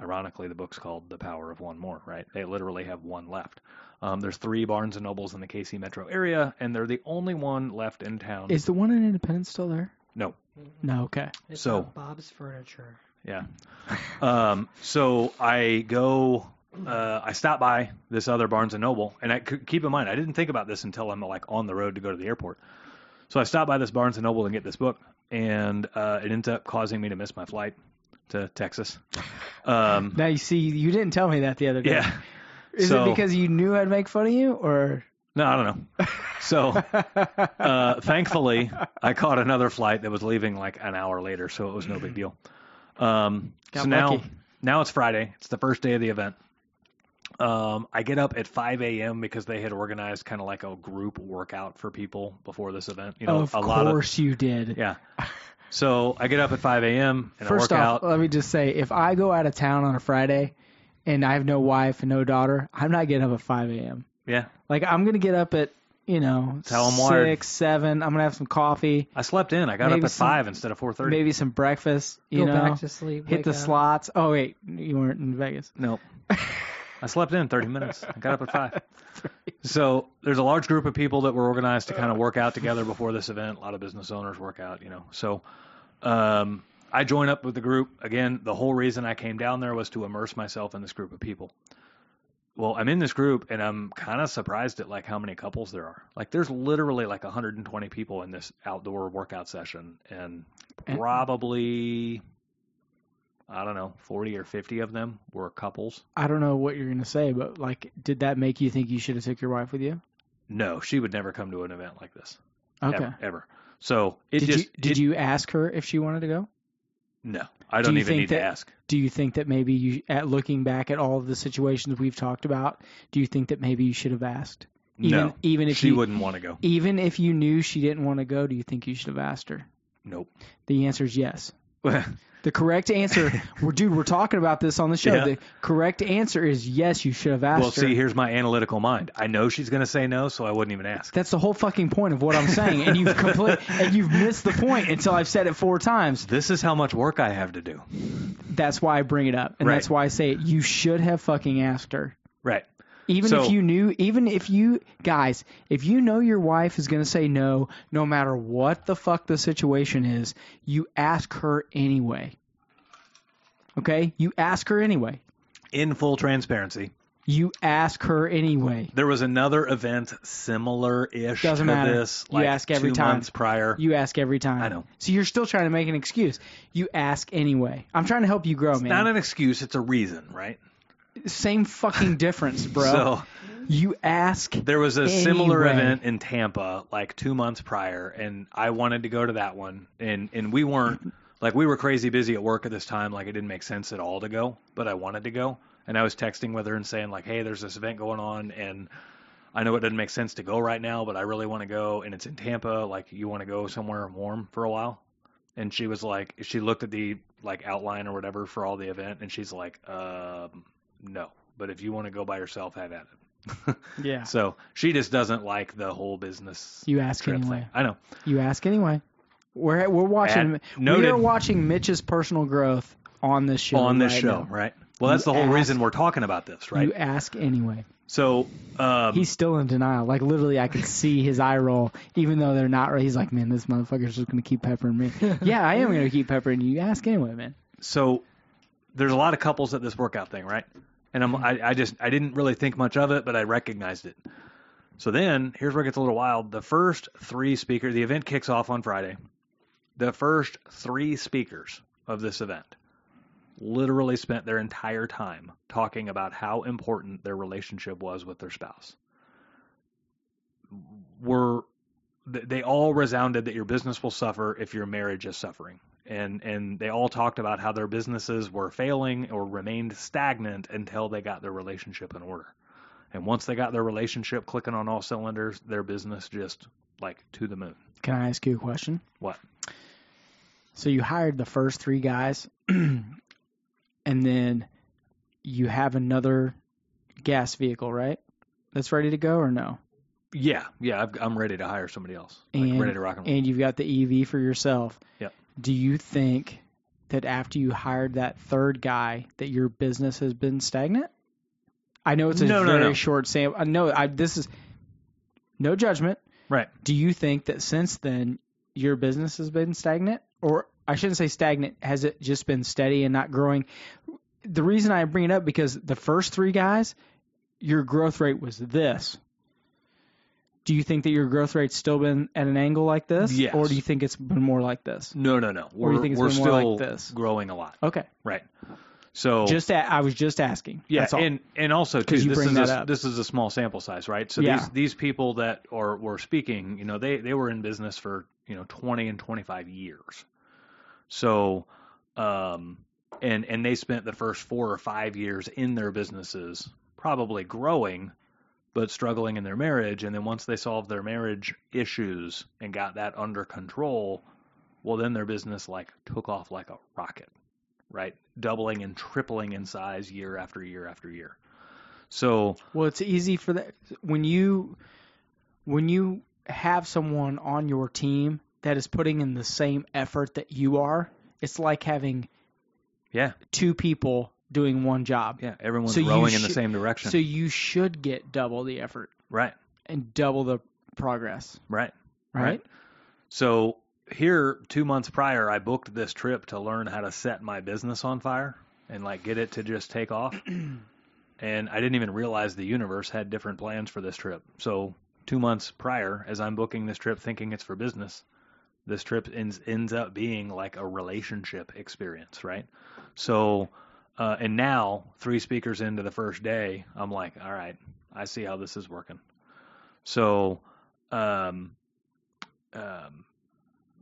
Speaker 1: Ironically, the book's called The Power of One More, right? They literally have one left. Um, there's three Barnes and Nobles in the KC metro area, and they're the only one left in town.
Speaker 2: Is the one in Independence still there?
Speaker 1: no,
Speaker 2: No, okay.
Speaker 3: It's
Speaker 1: So-
Speaker 3: Bob's Furniture.
Speaker 1: Yeah. Um, so I go, uh, I stop by this other Barnes and Noble, and I c- keep in mind I didn't think about this until I'm like on the road to go to the airport. So I stop by this Barnes and Noble and get this book, and uh, it ends up causing me to miss my flight to Texas. Um,
Speaker 2: Now you see, you didn't tell me that the other day.
Speaker 1: yeah.
Speaker 2: Is
Speaker 1: So-
Speaker 2: it because you knew I'd make fun of you, or?
Speaker 1: No, I don't know. So uh, thankfully, I caught another flight that was leaving like an hour later, so it was no big deal. Um, so now,
Speaker 2: lucky.
Speaker 1: now it's Friday. It's the first day of the event. Um, I get up at 5 a.m. because they had organized kind of like a group workout for people before this event. You know,
Speaker 2: of
Speaker 1: a lot of
Speaker 2: course you did.
Speaker 1: yeah. So I get up at 5 a.m. and
Speaker 2: First
Speaker 1: I work
Speaker 2: off,
Speaker 1: out.
Speaker 2: let me just say, if I go out of town on a Friday and I have no wife and no daughter, I'm not getting up at 5 a.m.
Speaker 1: Yeah,
Speaker 2: Like I'm gonna get up at you know
Speaker 1: how I'm wired.
Speaker 2: six, seven. I'm gonna have some coffee,
Speaker 1: I slept in. I got
Speaker 2: Maybe
Speaker 1: up at
Speaker 2: some-
Speaker 1: five instead of 4:30.
Speaker 2: maybe some breakfast. You
Speaker 3: Go
Speaker 2: know,
Speaker 3: back to sleep.
Speaker 2: hit
Speaker 3: wake
Speaker 2: the
Speaker 3: up.
Speaker 2: slots. Oh wait, you weren't in Vegas.
Speaker 1: Nope. I slept in 30 minutes. I got up at five. So there's a large group of people that were organized to kind of work out together before this event. A lot of business owners work out, you know. So um, I join up with the group. Again, the whole reason I came down there was to immerse myself in this group of people. Well, I'm in this group and I'm kind of surprised at like how many couples there are. Like there's literally like 120 people in this outdoor workout session and
Speaker 2: And-
Speaker 1: probably I don't know, 40 or 50 of them were couples.
Speaker 2: I don't know what you're gonna say, but like, did that make you think you should have took your wife with you?
Speaker 1: No, she would never come to an event like this.
Speaker 2: Okay.
Speaker 1: Ever. ever. So it
Speaker 2: did
Speaker 1: just
Speaker 2: you did
Speaker 1: it-
Speaker 2: you ask her if she wanted to go?
Speaker 1: No, I
Speaker 2: Do
Speaker 1: don't
Speaker 2: you
Speaker 1: even need
Speaker 2: that-
Speaker 1: to ask.
Speaker 2: Do you think that maybe you, at looking back at all of the situations we've talked about, do you think that maybe you should have asked? Even,
Speaker 1: no,
Speaker 2: even if
Speaker 1: she
Speaker 2: you,
Speaker 1: wouldn't want to go.
Speaker 2: even if you knew she didn't want to go, do you think you should have asked her?
Speaker 1: Nope.
Speaker 2: The answer is yes. The correct answer, we're, dude, we're talking about this on the show.
Speaker 1: Yeah.
Speaker 2: The correct answer is yes, you should have asked
Speaker 1: well,
Speaker 2: her.
Speaker 1: see, here's my analytical mind. I know she's going to say no, so I wouldn't even ask.
Speaker 2: That's the whole fucking point of what I'm saying, and you've complete, and you've missed the point until I've said it four times.
Speaker 1: This is how much work I have to do.
Speaker 2: That's why I bring it up, and
Speaker 1: Right.
Speaker 2: that's why I say it. You should have fucking asked her.
Speaker 1: Right.
Speaker 2: Even
Speaker 1: So-
Speaker 2: if you knew, even if you guys, if you know your wife is going to say no, no matter what the fuck the situation is, you ask her anyway. Okay? You ask her anyway.
Speaker 1: In full transparency,
Speaker 2: You ask her anyway.
Speaker 1: there was another event similar-ish
Speaker 2: Doesn't
Speaker 1: to
Speaker 2: matter.
Speaker 1: this.
Speaker 2: You
Speaker 1: like
Speaker 2: ask every
Speaker 1: two
Speaker 2: time.
Speaker 1: months prior.
Speaker 2: You ask every time.
Speaker 1: I know.
Speaker 2: So you're still trying to make an excuse. You ask anyway. I'm trying to help you grow, man.
Speaker 1: it's
Speaker 2: man.
Speaker 1: not an excuse; it's a reason, right?
Speaker 2: Same fucking difference, bro.
Speaker 1: So
Speaker 2: You ask.
Speaker 1: There was a similar event in Tampa like two months prior, and I wanted to go to that one, and and we weren't like we were crazy busy at work at this time, like it didn't make sense at all to go, but I wanted to go, and I was texting with her and saying like, hey, there's this event going on, and I know it doesn't make sense to go right now, but I really want to go, and it's in Tampa. Like, you want to go somewhere warm for a while? And she was like, she looked at the like outline or whatever for all the event, and she's like, um, no, but if you want to go by yourself, have at it.
Speaker 2: Yeah.
Speaker 1: So she just doesn't like the whole business
Speaker 2: You ask anyway.
Speaker 1: thing. I know.
Speaker 2: You ask anyway. We're we're watching.
Speaker 1: At-
Speaker 2: we are watching Mitch's personal growth on this show.
Speaker 1: on this
Speaker 2: right
Speaker 1: show,
Speaker 2: now.
Speaker 1: right? Well, that's
Speaker 2: You
Speaker 1: the whole
Speaker 2: ask-
Speaker 1: reason we're talking about this, right?
Speaker 2: You ask anyway.
Speaker 1: so, um,
Speaker 2: He's still in denial. Like literally, I could see his eye roll, even though they're not. He's like, "Man, this motherfucker's just gonna keep peppering me." yeah, I am gonna keep peppering you. You Ask anyway, man.
Speaker 1: so there's a lot of couples at this workout thing, right? And I'm, mm-hmm. I, I just, I didn't really think much of it, but I recognized it. So then, here's where it gets a little wild. The first three speakers, the event kicks off on Friday. The first three speakers of this event literally spent their entire time talking about how important their relationship was with their spouse. Were they all resounded that your business will suffer if your marriage is suffering. And and they all talked about how their businesses were failing or remained stagnant until they got their relationship in order. And once they got their relationship clicking on all cylinders, their business just like to the moon.
Speaker 2: Can I ask you a question?
Speaker 1: What?
Speaker 2: So you hired the first three guys, and then you have another gas vehicle, right? That's ready to go or no?
Speaker 1: Yeah, yeah, I've, I'm ready to hire somebody else. Like
Speaker 2: And-
Speaker 1: ready to rock and roll.
Speaker 2: And you've got the EV for yourself.
Speaker 1: Yep.
Speaker 2: Do you think that after you hired that third guy, that your business has been stagnant? I know it's a
Speaker 1: No, no,
Speaker 2: very
Speaker 1: no.
Speaker 2: short sample. I know I, this is no judgment.
Speaker 1: Right.
Speaker 2: Do you think that since then your business has been stagnant, or I shouldn't say stagnant? Has it just been steady and not growing? The reason I bring it up because the first three guys, your growth rate was this. Do you think that your growth rate's still been at an angle like this,
Speaker 1: Yes.
Speaker 2: or do you think it's been more like this?
Speaker 1: No, no, no. We're,
Speaker 2: you think it's
Speaker 1: we're
Speaker 2: been more
Speaker 1: still
Speaker 2: like this?
Speaker 1: growing a lot.
Speaker 2: Okay,
Speaker 1: Right. So
Speaker 2: just a, I was just asking.
Speaker 1: Yeah, and and also too, this is a,
Speaker 2: up.
Speaker 1: this is a small sample size, right? So
Speaker 2: Yeah.
Speaker 1: these these people that are were speaking, you know, they they were in business for you know twenty and twenty five years. So, um, and and they spent the first four or five years in their businesses, probably growing, but struggling in their marriage. And then once they solved their marriage issues and got that under control, well, then their business like took off like a rocket right? Doubling and tripling in size year after year after year. So
Speaker 2: Well, it's easy for that when you when you have someone on your team that is putting in the same effort that you are. It's like having
Speaker 1: yeah,
Speaker 2: two people doing one job.
Speaker 1: yeah, everyone's
Speaker 2: So
Speaker 1: rowing in the same direction.
Speaker 2: So you should get double the effort
Speaker 1: right,
Speaker 2: and double the progress,
Speaker 1: right,
Speaker 2: right?
Speaker 1: So here, two months prior, I booked this trip to learn how to set my business on fire and like get it to just take off. and I didn't even realize the universe had different plans for this trip. So two months prior, as I'm booking this trip, thinking it's for business, this trip ends ends up being like a relationship experience, right? So, uh, and now three speakers into the first day, I'm like, all right, I see how this is working. So, um, um,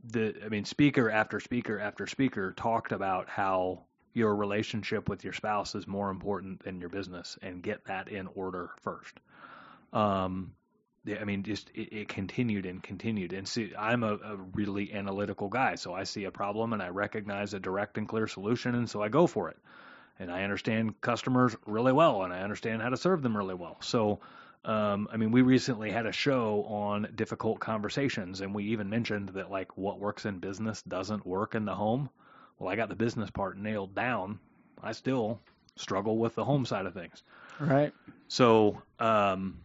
Speaker 1: the I mean, speaker after speaker after speaker talked about how your relationship with your spouse is more important than your business, and get that in order first. Um, I mean, just it, it continued and continued. And see, I'm a, a really analytical guy, so I see a problem and I recognize a direct and clear solution, and so I go for it. And I understand customers really well, and I understand how to serve them really well. So, um, I mean, we recently had a show on difficult conversations, and we even mentioned that like what works in business doesn't work in the home. Well, I got the business part nailed down. I still struggle with the home side of things.
Speaker 2: Right.
Speaker 1: So um,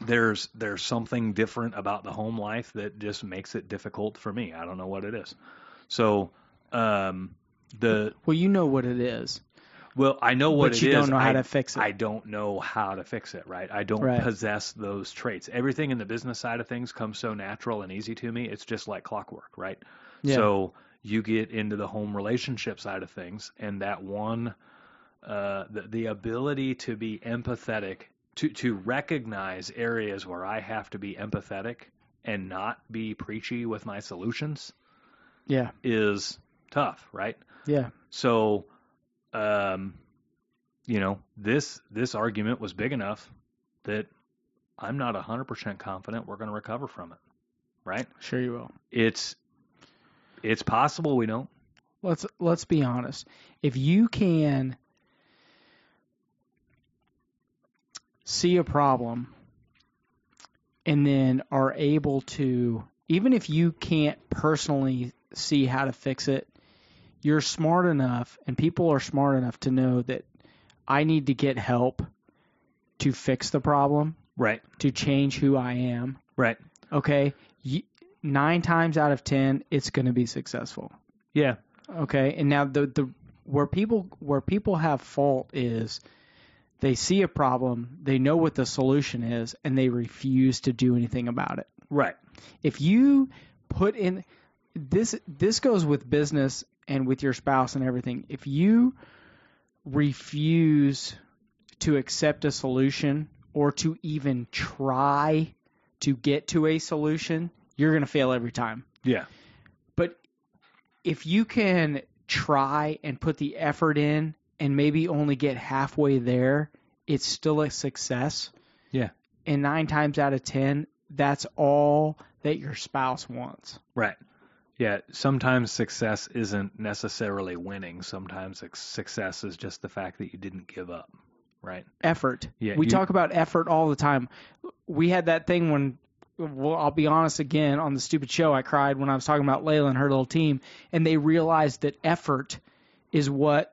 Speaker 1: there's there's something different about the home life that just makes it difficult for me. I don't know what it is. So um, the
Speaker 2: Well, you know what it is.
Speaker 1: Well, I know what it is.
Speaker 2: But you
Speaker 1: is.
Speaker 2: don't know how
Speaker 1: I,
Speaker 2: to fix it.
Speaker 1: I don't know how to fix it. Right. I don't
Speaker 2: Right.
Speaker 1: possess those traits. Everything in the business side of things comes so natural and easy to me. It's just like clockwork. Right.
Speaker 2: Yeah.
Speaker 1: So you get into the home relationship side of things, and that one, uh, the, the ability to be empathetic to to recognize areas where I have to be empathetic and not be preachy with my solutions
Speaker 2: Yeah.
Speaker 1: is tough, right?
Speaker 2: Yeah.
Speaker 1: So, um, you know, this this argument was big enough that I'm not 100% confident we're going to recover from it, right?
Speaker 2: Sure you will.
Speaker 1: It's it's possible we don't.
Speaker 2: Let's let's be honest. If you can see a problem and then are able to even if you can't personally see how to fix it, you're smart enough and people are smart enough to know that I need to get help to fix the problem,
Speaker 1: Right.
Speaker 2: to change who I am.
Speaker 1: Right.
Speaker 2: Okay? 9 times out of 10 it's going to be successful.
Speaker 1: Yeah.
Speaker 2: Okay, and now the the where people where people have fault is they see a problem, they know what the solution is, and they refuse to do anything about it.
Speaker 1: Right.
Speaker 2: If you put in this this goes with business and with your spouse and everything. If you refuse to accept a solution or to even try to get to a solution, you're going to fail every time
Speaker 1: Yeah.
Speaker 2: but if you can try and put the effort in and maybe only get halfway there, it's still a success.
Speaker 1: Yeah.
Speaker 2: And nine times out of ten, that's all that your spouse wants.
Speaker 1: Right. Yeah, sometimes success isn't necessarily winning. Sometimes success is just the fact that you didn't give up. Right.
Speaker 2: Effort.
Speaker 1: Yeah,
Speaker 2: we
Speaker 1: you-
Speaker 2: talk about effort all the time. We had that thing when well, I'll be honest again on the stupid show. I cried when I was talking about Layla and her little team, and they realized that effort is what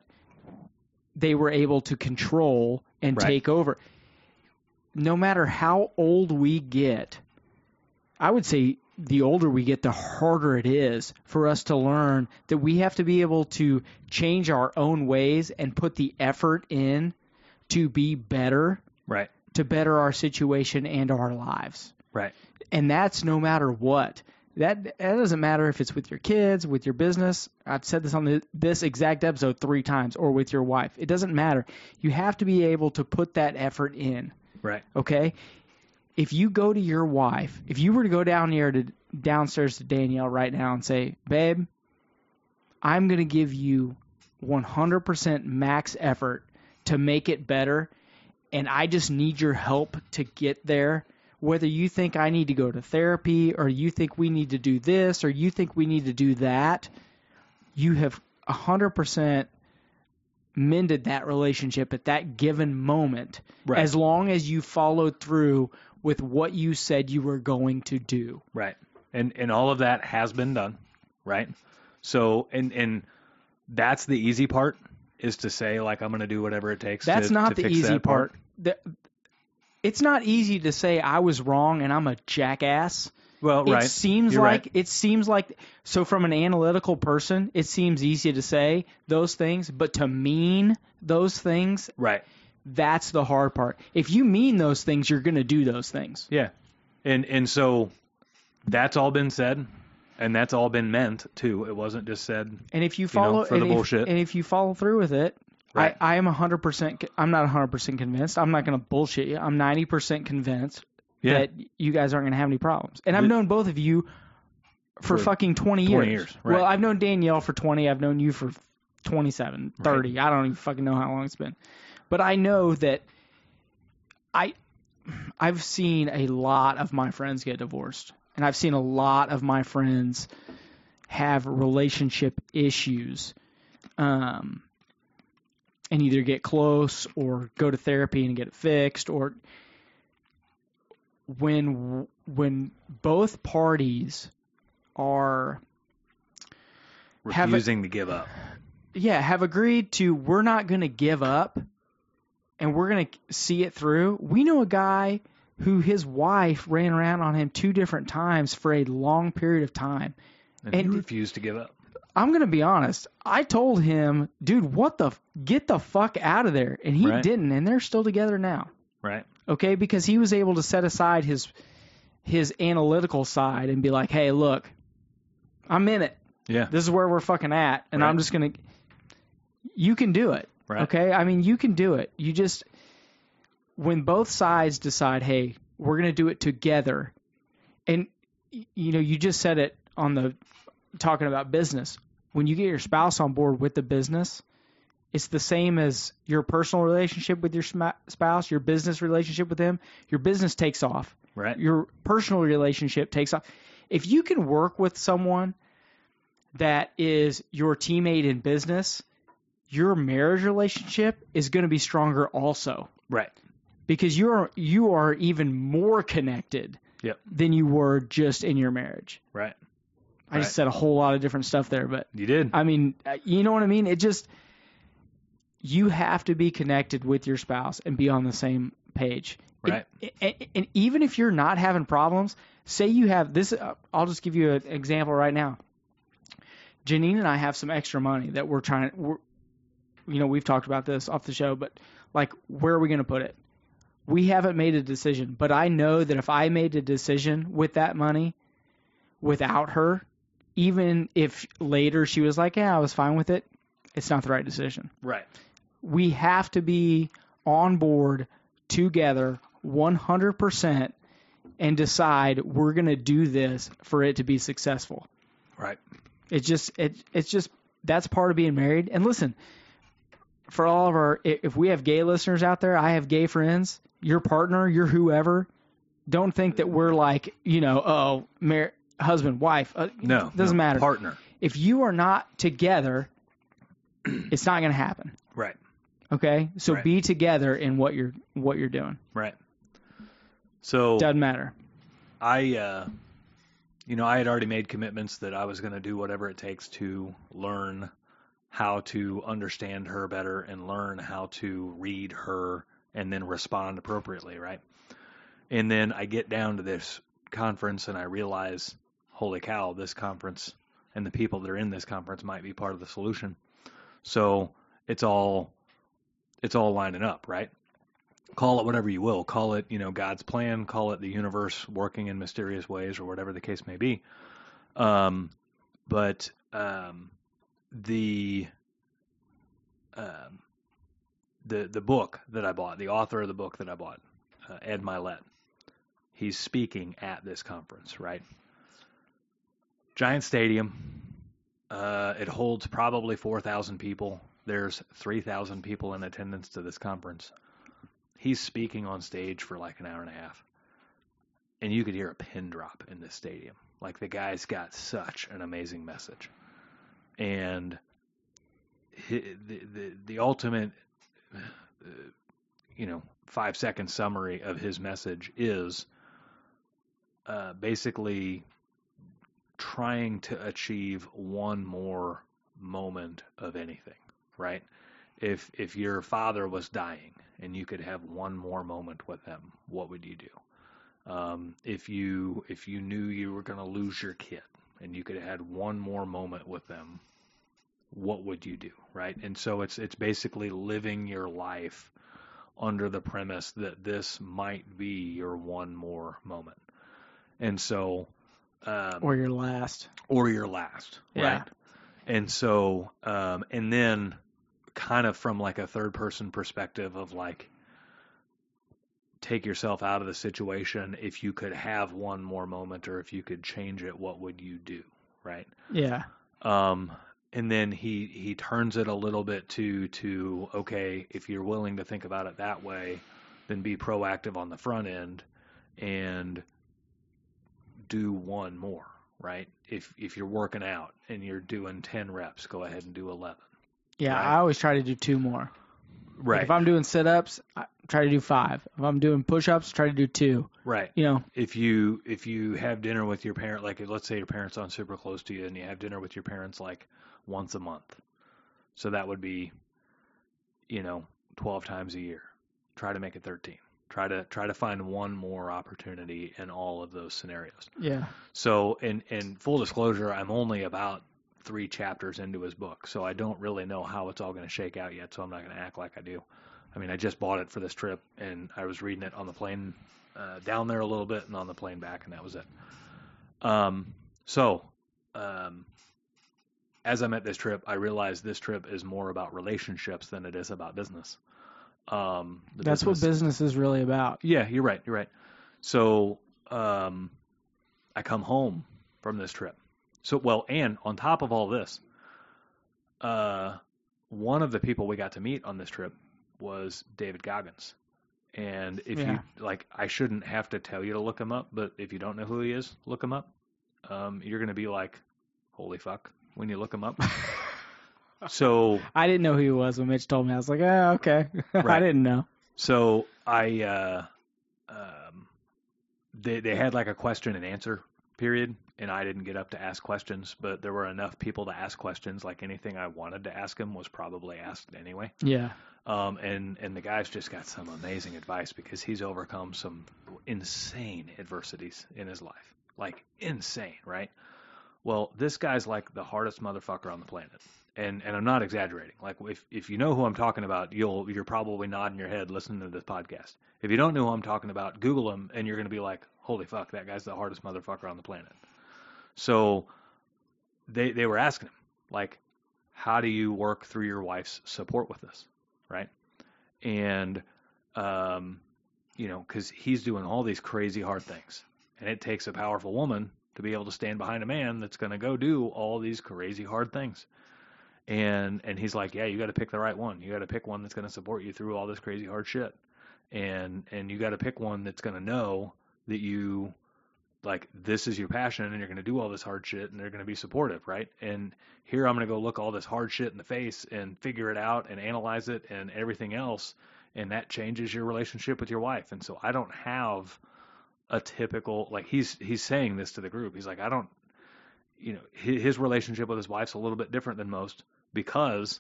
Speaker 2: they were able to control and
Speaker 1: Right.
Speaker 2: take over. No matter how old we get, I would say the older we get, the harder it is for us to learn that we have to be able to change our own ways and put the effort in to be better,
Speaker 1: Right.
Speaker 2: to better our situation and our lives
Speaker 1: Right.
Speaker 2: and that's no matter what. That that doesn't matter if it's with your kids, with your business. I've said this on the, this exact episode three times, or with your wife. It doesn't matter. You have to be able to put that effort in.
Speaker 1: Right.
Speaker 2: Okay. If you go to your wife, if you were to go down here to downstairs to Danielle right now and say, "Babe, I'm going to give you 100% max effort to make it better, and I just need your help to get there." Whether you think I need to go to therapy, or you think we need to do this, or you think we need to do that, you have 100% mended that relationship at that given moment
Speaker 1: Right.
Speaker 2: as long as you followed through with what you said you were going to do.
Speaker 1: Right. And and all of that has been done, right? So and and that's the easy part is to say like I'm going to do whatever it takes.
Speaker 2: That's
Speaker 1: to,
Speaker 2: not
Speaker 1: to
Speaker 2: the easy
Speaker 1: that
Speaker 2: part. The- it's not easy to say I was wrong and I'm a jackass.
Speaker 1: Well,
Speaker 2: It
Speaker 1: right.
Speaker 2: seems
Speaker 1: You're
Speaker 2: like
Speaker 1: right.
Speaker 2: it seems like so from an analytical person, it seems easy to say those things, but to mean those things,
Speaker 1: Right.
Speaker 2: That's the hard part. If you mean those things, you're going to do those things.
Speaker 1: Yeah. And and so that's all been said and that's all been meant too. It wasn't just said
Speaker 2: And if you
Speaker 1: know,
Speaker 2: follow
Speaker 1: for the
Speaker 2: if-
Speaker 1: bullshit.
Speaker 2: and if you follow through with it,
Speaker 1: Right.
Speaker 2: I, I am 100%, I'm not 100% convinced. I'm not going to bullshit you. I'm 90% convinced
Speaker 1: yeah.
Speaker 2: that you guys aren't going to have any problems. And I've
Speaker 1: The-
Speaker 2: known both of you for,
Speaker 1: For
Speaker 2: fucking 20 years.
Speaker 1: 20 years, right.
Speaker 2: Well, I've known Danielle for 20. I've known you for 27, 30. I don't even fucking know how long it's been. But I know that I I've seen a lot of my friends get divorced. And I've seen a lot of my friends have relationship issues. Um and either get close or go to therapy and get it fixed or when when both parties are have
Speaker 1: refusing to give up.
Speaker 2: yeah have agreed to we're not going to give up and we're going to see it through we know a guy who his wife ran around on him two different times for a long period of time
Speaker 1: And,
Speaker 2: And-
Speaker 1: he refused to give up.
Speaker 2: i'm going to be honest i told him dude what the f- get the fuck out of there and he
Speaker 1: Right.
Speaker 2: didn't and they're still together now
Speaker 1: Right.
Speaker 2: okay because he was able to set aside his his analytical side and be like hey look i'm in it
Speaker 1: Yeah.
Speaker 2: this is where we're fucking at and
Speaker 1: Right.
Speaker 2: i'm just gonna you can do it
Speaker 1: Right.
Speaker 2: okay i mean you can do it you just when both sides decide, hey, we're going to do it together, and you know, you just said it on the talking about business. When you get your spouse on board with the business, it's the same as your personal relationship with your sma- spouse, your business relationship with them. Your business takes off.
Speaker 1: Right.
Speaker 2: Your personal relationship takes off. If you can work with someone that is your teammate in business, your marriage relationship is going to be stronger also
Speaker 1: Right.
Speaker 2: because you're you are even more connected
Speaker 1: Yep.
Speaker 2: than you were just in your marriage.
Speaker 1: Right.
Speaker 2: I just said a whole lot of different stuff there, but
Speaker 1: You did.
Speaker 2: I mean, you know what I mean? It just you have to be connected with your spouse and be on the same page.
Speaker 1: Right.
Speaker 2: And, even if you're not having problems, say you have this. Uh, I'll just give you an example right now. Janine and I have some extra money that we're trying. We're, you know, we've talked about this off the show, but like, where are we going to put it? We haven't made a decision, but I know that if I made a decision with that money without her, even if later she was like, "Yeah, I was fine with it," it's not the right decision.
Speaker 1: right.
Speaker 2: We have to be on board together 100% and decide we're going to do this for it to be successful.
Speaker 1: Right.
Speaker 2: It's just it it's just that's part of being married. And listen, for all of our if we have gay listeners out there, I have gay friends, your partner, your whoever, don't think that we're like, you know, oh, mar- husband, wife, uh,
Speaker 1: No.
Speaker 2: doesn't
Speaker 1: no.
Speaker 2: matter.
Speaker 1: Partner.
Speaker 2: if you are not together, it's not going to happen.
Speaker 1: Right.
Speaker 2: Okay? So
Speaker 1: Right.
Speaker 2: be together in what you're what you're doing.
Speaker 1: Right. So
Speaker 2: Doesn't matter.
Speaker 1: I, uh, you know, I had already made commitments that I was going to do whatever it takes to learn how to understand her better and learn how to read her and then respond appropriately, right? And then I get down to this conference and I realize, holy cow, this conference and the people that are in this conference might be part of the solution. So it's all it's all lining up, right? Call it whatever you will. Call it, you know, God's plan. Call it the universe working in mysterious ways, or whatever the case may be. Um, but um, the um, the the book that I bought, the author of the book that I bought, uh, Ed Mylett, he's speaking at this conference, right? Giant stadium. Uh, it holds probably 4,000 people. There's 3,000 people in attendance to this conference. He's speaking on stage for like an hour and a half. And you could hear a pin drop in this stadium. Like the guy's got such an amazing message. And the, the, the ultimate, uh, you know, five second summary of his message is uh, basically trying to achieve one more moment of anything, right? If if your father was dying and you could have one more moment with them, what would you do? Um, if you if you knew you were going to lose your kid and you could have had one more moment with them, what would you do, right? And so it's it's basically living your life under the premise that this might be your one more moment. And so um,
Speaker 2: Or your last.
Speaker 1: or your last,
Speaker 2: Yeah.
Speaker 1: right? And so, um, and then kind of from like a third person perspective of like, take yourself out of the situation. If you could have one more moment or if you could change it, what would you do? Right.
Speaker 2: Yeah.
Speaker 1: Um, and then he, he turns it a little bit to, to, okay, if you're willing to think about it that way, then be proactive on the front end and do one more, right? If if you're working out and you're doing 10 reps, go ahead and do 11.
Speaker 2: Yeah,
Speaker 1: Right.
Speaker 2: I always try to do two more. Like,
Speaker 1: Right.
Speaker 2: if I'm doing sit ups, try to do five. If I'm doing push ups, try to do two.
Speaker 1: right.
Speaker 2: You know,
Speaker 1: If you if you have dinner with your parent like let's say your parents aren't super close to you and you have dinner with your parents like once a month. So that would be you know, 12 times a year. Try to make it 13. Try to try to find one more opportunity in all of those scenarios.
Speaker 2: yeah.
Speaker 1: So, in in full disclosure, I'm only about three chapters into his book, so I don't really know how it's all going to shake out yet. So I'm not going to act like I do. I mean, I just bought it for this trip, and I was reading it on the plane uh, down there a little bit, and on the plane back, and that was it. Um, so, um, as I'm at this trip, I realized this trip is more about relationships than it is about business. Um,
Speaker 2: That's what business is really about.
Speaker 1: Yeah, you're right. You're right. So um, I come home from this trip. So well, and on top of all this, uh, one of the people we got to meet on this trip was David Goggins. And if
Speaker 2: Yeah.
Speaker 1: you like, I shouldn't have to tell you to look him up, but if you don't know who he is, look him up. Um, you're going to be like, "Holy fuck!" when you look him up. so
Speaker 2: I didn't know who he was when Mitch told me. I was like, oh, okay. I didn't know.
Speaker 1: So I, uh, um, they they had like a question and answer period, and I didn't get up to ask questions, but there were enough people to ask questions. Like anything I wanted to ask him was probably asked anyway.
Speaker 2: Yeah.
Speaker 1: Um, and and the guy's just got some amazing advice because he's overcome some insane adversities in his life, like insane, right? Well, this guy's like the hardest motherfucker on the planet, and and I'm not exaggerating. Like if if you know who I'm talking about, you'll you're probably nodding your head listening to this podcast. If you don't know who I'm talking about, Google him, and you're gonna be like, holy fuck, that guy's the hardest motherfucker on the planet. So they they were asking him like, how do you work through your wife's support with this, right? And um, you know, because he's doing all these crazy hard things, and it takes a powerful woman to be able to stand behind a man that's going to go do all these crazy hard things. And and he's like, yeah, you got to pick the right one. You got to pick one that's going to support you through all this crazy hard shit. And and you got to pick one that's going to know that you like this is your passion and you're going to do all this hard shit and they're going to be supportive, right? And here I'm going to go look all this hard shit in the face and figure it out and analyze it and everything else and that changes your relationship with your wife. And so I don't have a typical like he's he's saying this to the group. He's like I don't you know his, his relationship with his wife's a little bit different than most because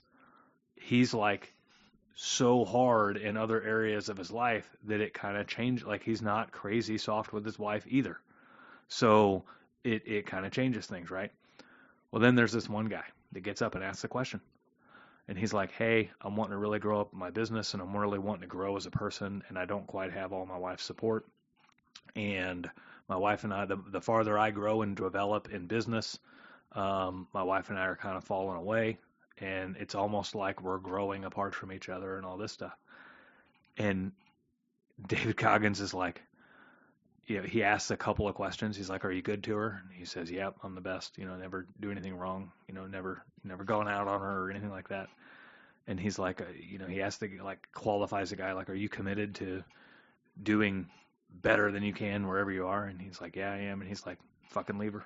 Speaker 1: he's like so hard in other areas of his life that it kind of changed like he's not crazy soft with his wife either. So it it kind of changes things, right? Well, then there's this one guy that gets up and asks the question. And he's like, "Hey, I'm wanting to really grow up in my business and I'm really wanting to grow as a person and I don't quite have all my wife's support. And my wife and I the the farther I grow and develop in business, um, my wife and I are kind of falling away and it's almost like we're growing apart from each other and all this stuff. And David Goggins is like, you know, he asks a couple of questions. He's like, "Are you good to her?" And he says, "Yep, I'm the best. You know, never do anything wrong. You know, never never going out on her or anything like that." And he's like, uh, you know, he asks the like qualifies the guy like, "Are you committed to doing better than you can wherever you are?" And he's like, "Yeah, I am." And he's like, "Fucking leave her."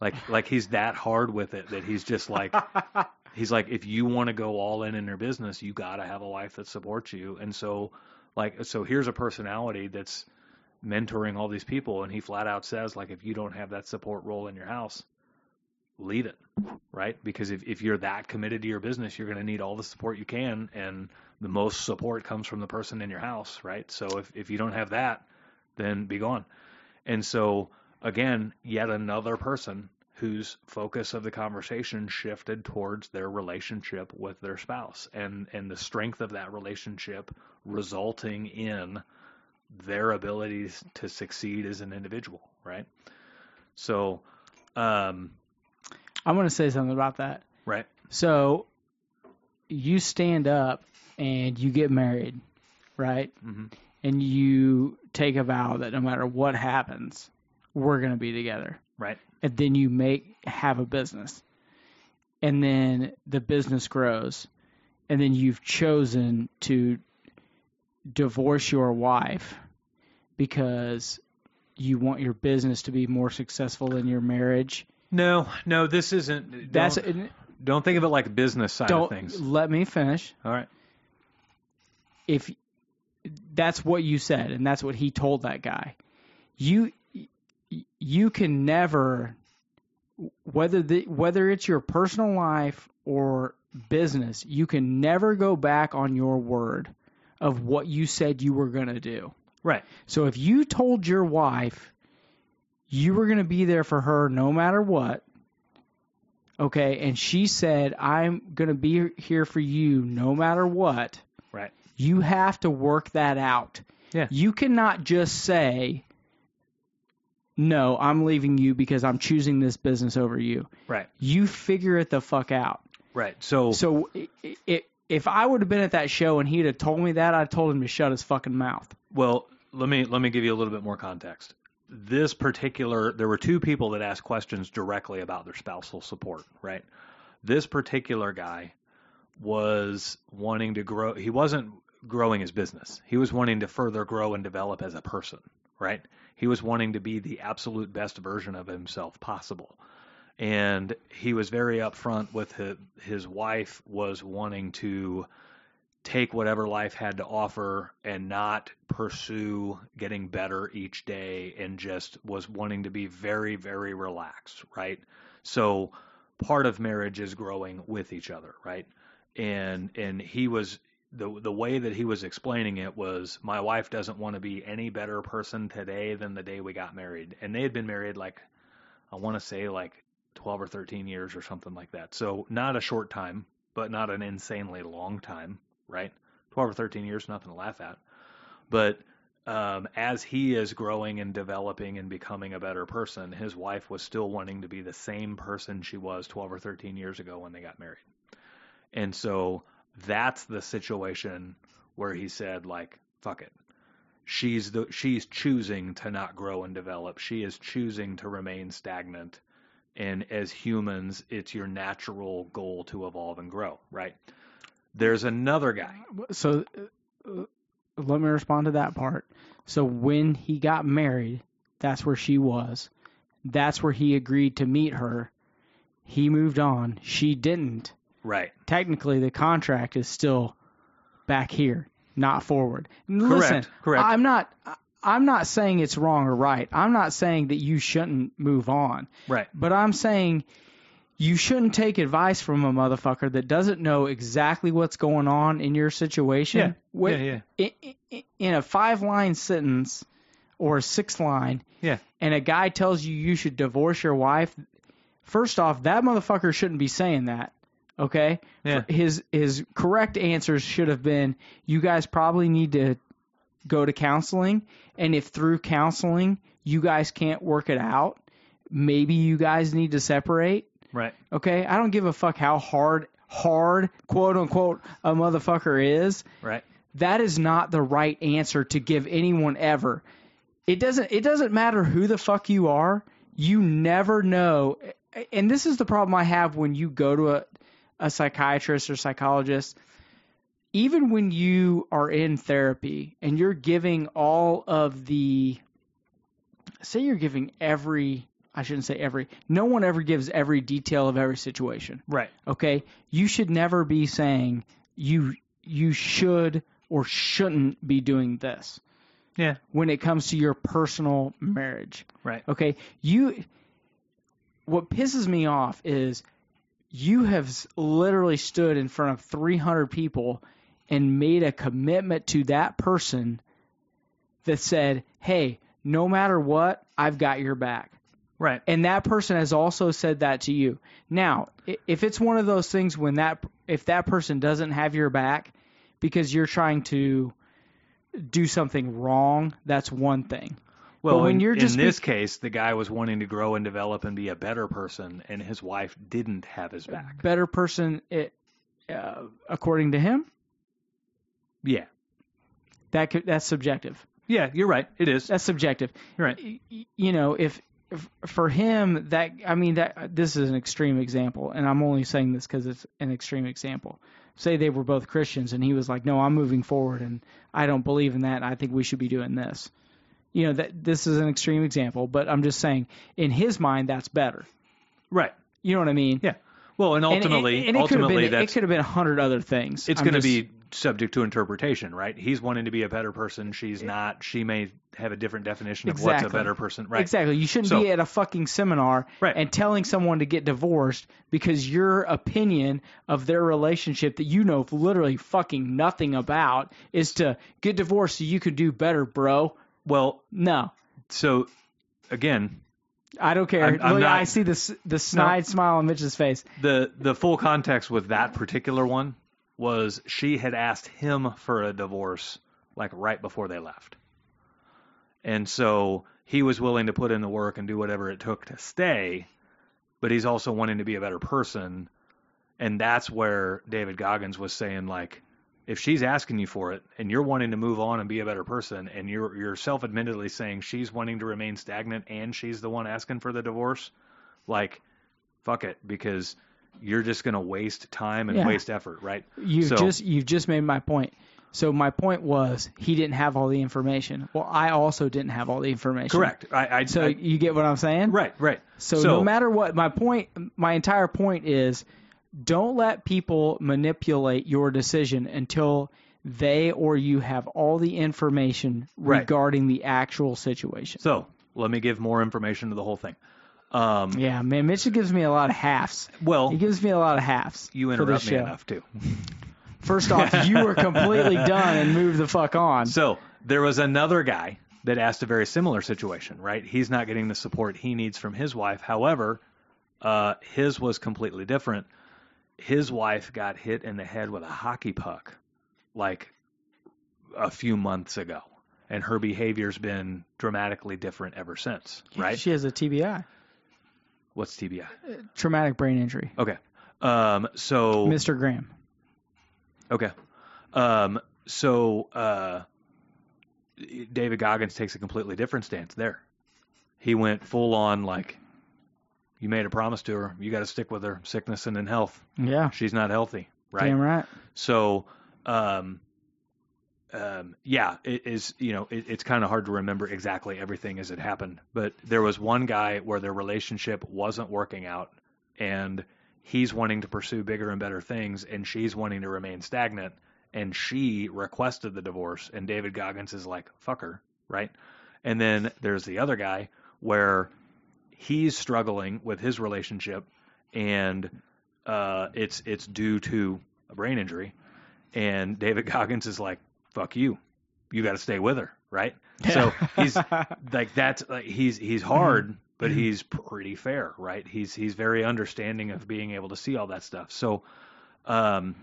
Speaker 1: Like like he's that hard with it that he's just like he's like if you want to go all in in your business you got to have a wife that supports you and so like so here's a personality that's mentoring all these people and he flat out says like if you don't have that support role in your house leave it right? Because if, if you're that committed to your business you're going to need all the support you can and the most support comes from the person in your house right? So if, if you don't have that then be gone. And so again yet another person whose focus of the conversation shifted towards their relationship with their spouse and and the strength of that relationship resulting in their abilities to succeed as an individual right so um
Speaker 2: I'm going to say something about that.
Speaker 1: right
Speaker 2: So you stand up and you get married, right?
Speaker 1: hmm
Speaker 2: And you take a vow that no matter what happens, we're going to be together.
Speaker 1: right
Speaker 2: And then you make have a business. And then the business grows. And then you've chosen to divorce your wife because you want your business to be more successful than your marriage.
Speaker 1: no no this isn't
Speaker 2: That's
Speaker 1: don't, don't think of it like business side of things
Speaker 2: let me finish.
Speaker 1: all right
Speaker 2: if that's what you said and that's what he told that guy you you can never whether the whether it's your personal life or business you can never go back on your word of what you said you were going to do
Speaker 1: right
Speaker 2: so if you told your wife you were going to be there for her no matter what okay and she said i'm going to be here for you no matter what
Speaker 1: right
Speaker 2: you have to work that out.
Speaker 1: Yeah.
Speaker 2: You cannot just say, no, I'm leaving you because I'm choosing this business over you.
Speaker 1: right
Speaker 2: You figure it the fuck out.
Speaker 1: right so
Speaker 2: So it, it if I would have been at that show and he'd have told me that, I'd told him to shut his fucking mouth.
Speaker 1: Well, let me let me give you a little bit more context. This particular, there were two people that asked questions directly about their spousal support, right? This particular guy was wanting to grow. He wasn't growing his business. He was wanting to further grow and develop as a person, right? He was wanting to be the absolute best version of himself possible. And he was very upfront with his, his wife was wanting to take whatever life had to offer and not pursue getting better each day and just was wanting to be very very relaxed right? So part of marriage is growing with each other right? And and he was the the way that he was explaining it was my wife doesn't want to be any better person today than the day we got married. And they had been married like i want to say like 12 or 13 years or something like that so not a short time but not an insanely long time right? 12 or 13 years, nothing to laugh at. But um, as he is growing and developing and becoming a better person, his wife was still wanting to be the same person she was 12 or 13 years ago when they got married. And so that's the situation where he said, like, fuck it. She's the she's choosing to not grow and develop. She is choosing to remain stagnant. And as humans, it's your natural goal to evolve and grow, right? There's another guy.
Speaker 2: So uh, let me respond to that part. So when he got married, that's where she was. That's where he agreed to meet her. He moved on. She didn't.
Speaker 1: Right.
Speaker 2: Technically, the contract is still back here, not forward. And
Speaker 1: Correct,
Speaker 2: Listen,
Speaker 1: correct.
Speaker 2: I'm not. I'm not saying it's wrong or right. I'm not saying that you shouldn't move on.
Speaker 1: Right.
Speaker 2: But I'm saying you shouldn't take advice from a motherfucker that doesn't know exactly what's going on in your situation.
Speaker 1: Yeah.
Speaker 2: With-
Speaker 1: yeah,
Speaker 2: i- i- In a five line sentence or a six line,
Speaker 1: yeah.
Speaker 2: and a guy tells you you should divorce your wife, first off, that motherfucker shouldn't be saying that. Okay?
Speaker 1: Yeah.
Speaker 2: His his correct answers should have been you guys probably need to go to counseling and if through counseling you guys can't work it out, maybe you guys need to separate.
Speaker 1: Right.
Speaker 2: Okay? I don't give a fuck how hard hard quote unquote a motherfucker is
Speaker 1: Right.
Speaker 2: that is not the right answer to give anyone ever. It doesn't it doesn't matter who the fuck you are. You never know. And this is the problem I have when you go to a a psychiatrist or psychologist. Even when you are in therapy and you're giving all of the say you're giving every I shouldn't say every. No one ever gives every detail of every situation
Speaker 1: Right.
Speaker 2: okay you should never be saying you you should or shouldn't be doing this
Speaker 1: Yeah.
Speaker 2: when it comes to your personal marriage
Speaker 1: Right.
Speaker 2: okay you what pisses me off is you have literally stood in front of 300 people and made a commitment to that person that said hey no matter what i've got your back
Speaker 1: Right.
Speaker 2: and that person has also said that to you. Now, if it's one of those things when that if that person doesn't have your back because you're trying to do something wrong, that's one thing.
Speaker 1: Well,
Speaker 2: But when
Speaker 1: in,
Speaker 2: you're just
Speaker 1: in
Speaker 2: be-
Speaker 1: this case, the guy was wanting to grow and develop and be a better person, and his wife didn't have his back.
Speaker 2: Better person, it, uh, according to him,
Speaker 1: Yeah.
Speaker 2: that could, that's subjective.
Speaker 1: Yeah, you're right. It is.
Speaker 2: That's subjective.
Speaker 1: You're right.
Speaker 2: You know, if, if for him that I mean that this is an extreme example, and I'm only saying this because it's an extreme example. Say they were both Christians, and he was like, "No, I'm moving forward, and I don't believe in that. And I think we should be doing this." You know, that this is an extreme example, but I'm just saying, in his mind, that's better.
Speaker 1: Right.
Speaker 2: You know what I mean?
Speaker 1: Yeah. Well, and
Speaker 2: And-
Speaker 1: ultimately,
Speaker 2: and, and have
Speaker 1: ultimately,
Speaker 2: been, it could have been a hundred other things.
Speaker 1: it's going to be subject to interpretation, right? He's wanting to be a better person. She's not. She may have a different definition of what's a better person, right?
Speaker 2: Exactly. You shouldn't
Speaker 1: So-
Speaker 2: be at a fucking seminar
Speaker 1: Right.
Speaker 2: and telling someone to get divorced because your opinion of their relationship that you know literally fucking nothing about is to get divorced so you could do better, bro.
Speaker 1: Well,
Speaker 2: No.
Speaker 1: so again,
Speaker 2: I don't care.
Speaker 1: I'm- I'm
Speaker 2: Look,
Speaker 1: not-
Speaker 2: I see the the snide smile on Mitch's face.
Speaker 1: the the full context with that particular one was she had asked him for a divorce like right before they left. And so he was willing to put in the work and do whatever it took to stay, but he's also wanting to be a better person. And that's where David Goggins was saying like if she's asking you for it and you're wanting to move on and be a better person and you're you're self-admittedly saying she's wanting to remain stagnant and she's the one asking for the divorce, like fuck it because you're just going to waste time and
Speaker 2: Yeah.
Speaker 1: waste effort, right?
Speaker 2: You've
Speaker 1: So-
Speaker 2: just you've just made my point. So my point was he didn't have all the information. Well, I also didn't have all the information.
Speaker 1: Correct. I, I,
Speaker 2: So
Speaker 1: I
Speaker 2: you get what I'm saying?
Speaker 1: right, right.
Speaker 2: So, no matter what, my point, my entire point is, don't let people manipulate your decision until they or you have all the information
Speaker 1: Right.
Speaker 2: regarding the actual situation.
Speaker 1: So let me give more information to the whole thing. Um,
Speaker 2: Yeah, man, Mitch gives me a lot of halves.
Speaker 1: well,
Speaker 2: He gives me a lot of halves.
Speaker 1: you interrupt me
Speaker 2: show.
Speaker 1: enough too.
Speaker 2: First off, you were completely done and moved the fuck on.
Speaker 1: So there was another guy that asked a very similar situation, right? He's not getting the support he needs from his wife. However, uh, his was completely different. His wife got hit in the head with a hockey puck like a few months ago, and her behavior's been dramatically different ever since, right?
Speaker 2: She has a TBI,
Speaker 1: What's TBI?
Speaker 2: traumatic brain injury.
Speaker 1: Okay. Um, so
Speaker 2: Mr. Graham.
Speaker 1: Okay. Um, so uh, David Goggins takes a completely different stance there. He went full on like, you made a promise to her. You got to stick with her, sickness and in health.
Speaker 2: Yeah,
Speaker 1: She's not healthy, right?
Speaker 2: damn right.
Speaker 1: So, um, um, yeah, it is. You know, it, it's kind of hard to remember exactly everything as it happened. But there was one guy where their relationship wasn't working out, and he's wanting to pursue bigger and better things, and she's wanting to remain stagnant. And she requested the divorce, and David Goggins is like, "Fuck her," right? And then there's the other guy where he's struggling with his relationship, and uh, it's it's due to a brain injury, and David Goggins is like, "Fuck you, you got to stay with her," right? So he's like that's like he's he's hard, but he's pretty fair, right? He's he's very understanding of being able to see all that stuff. So, um,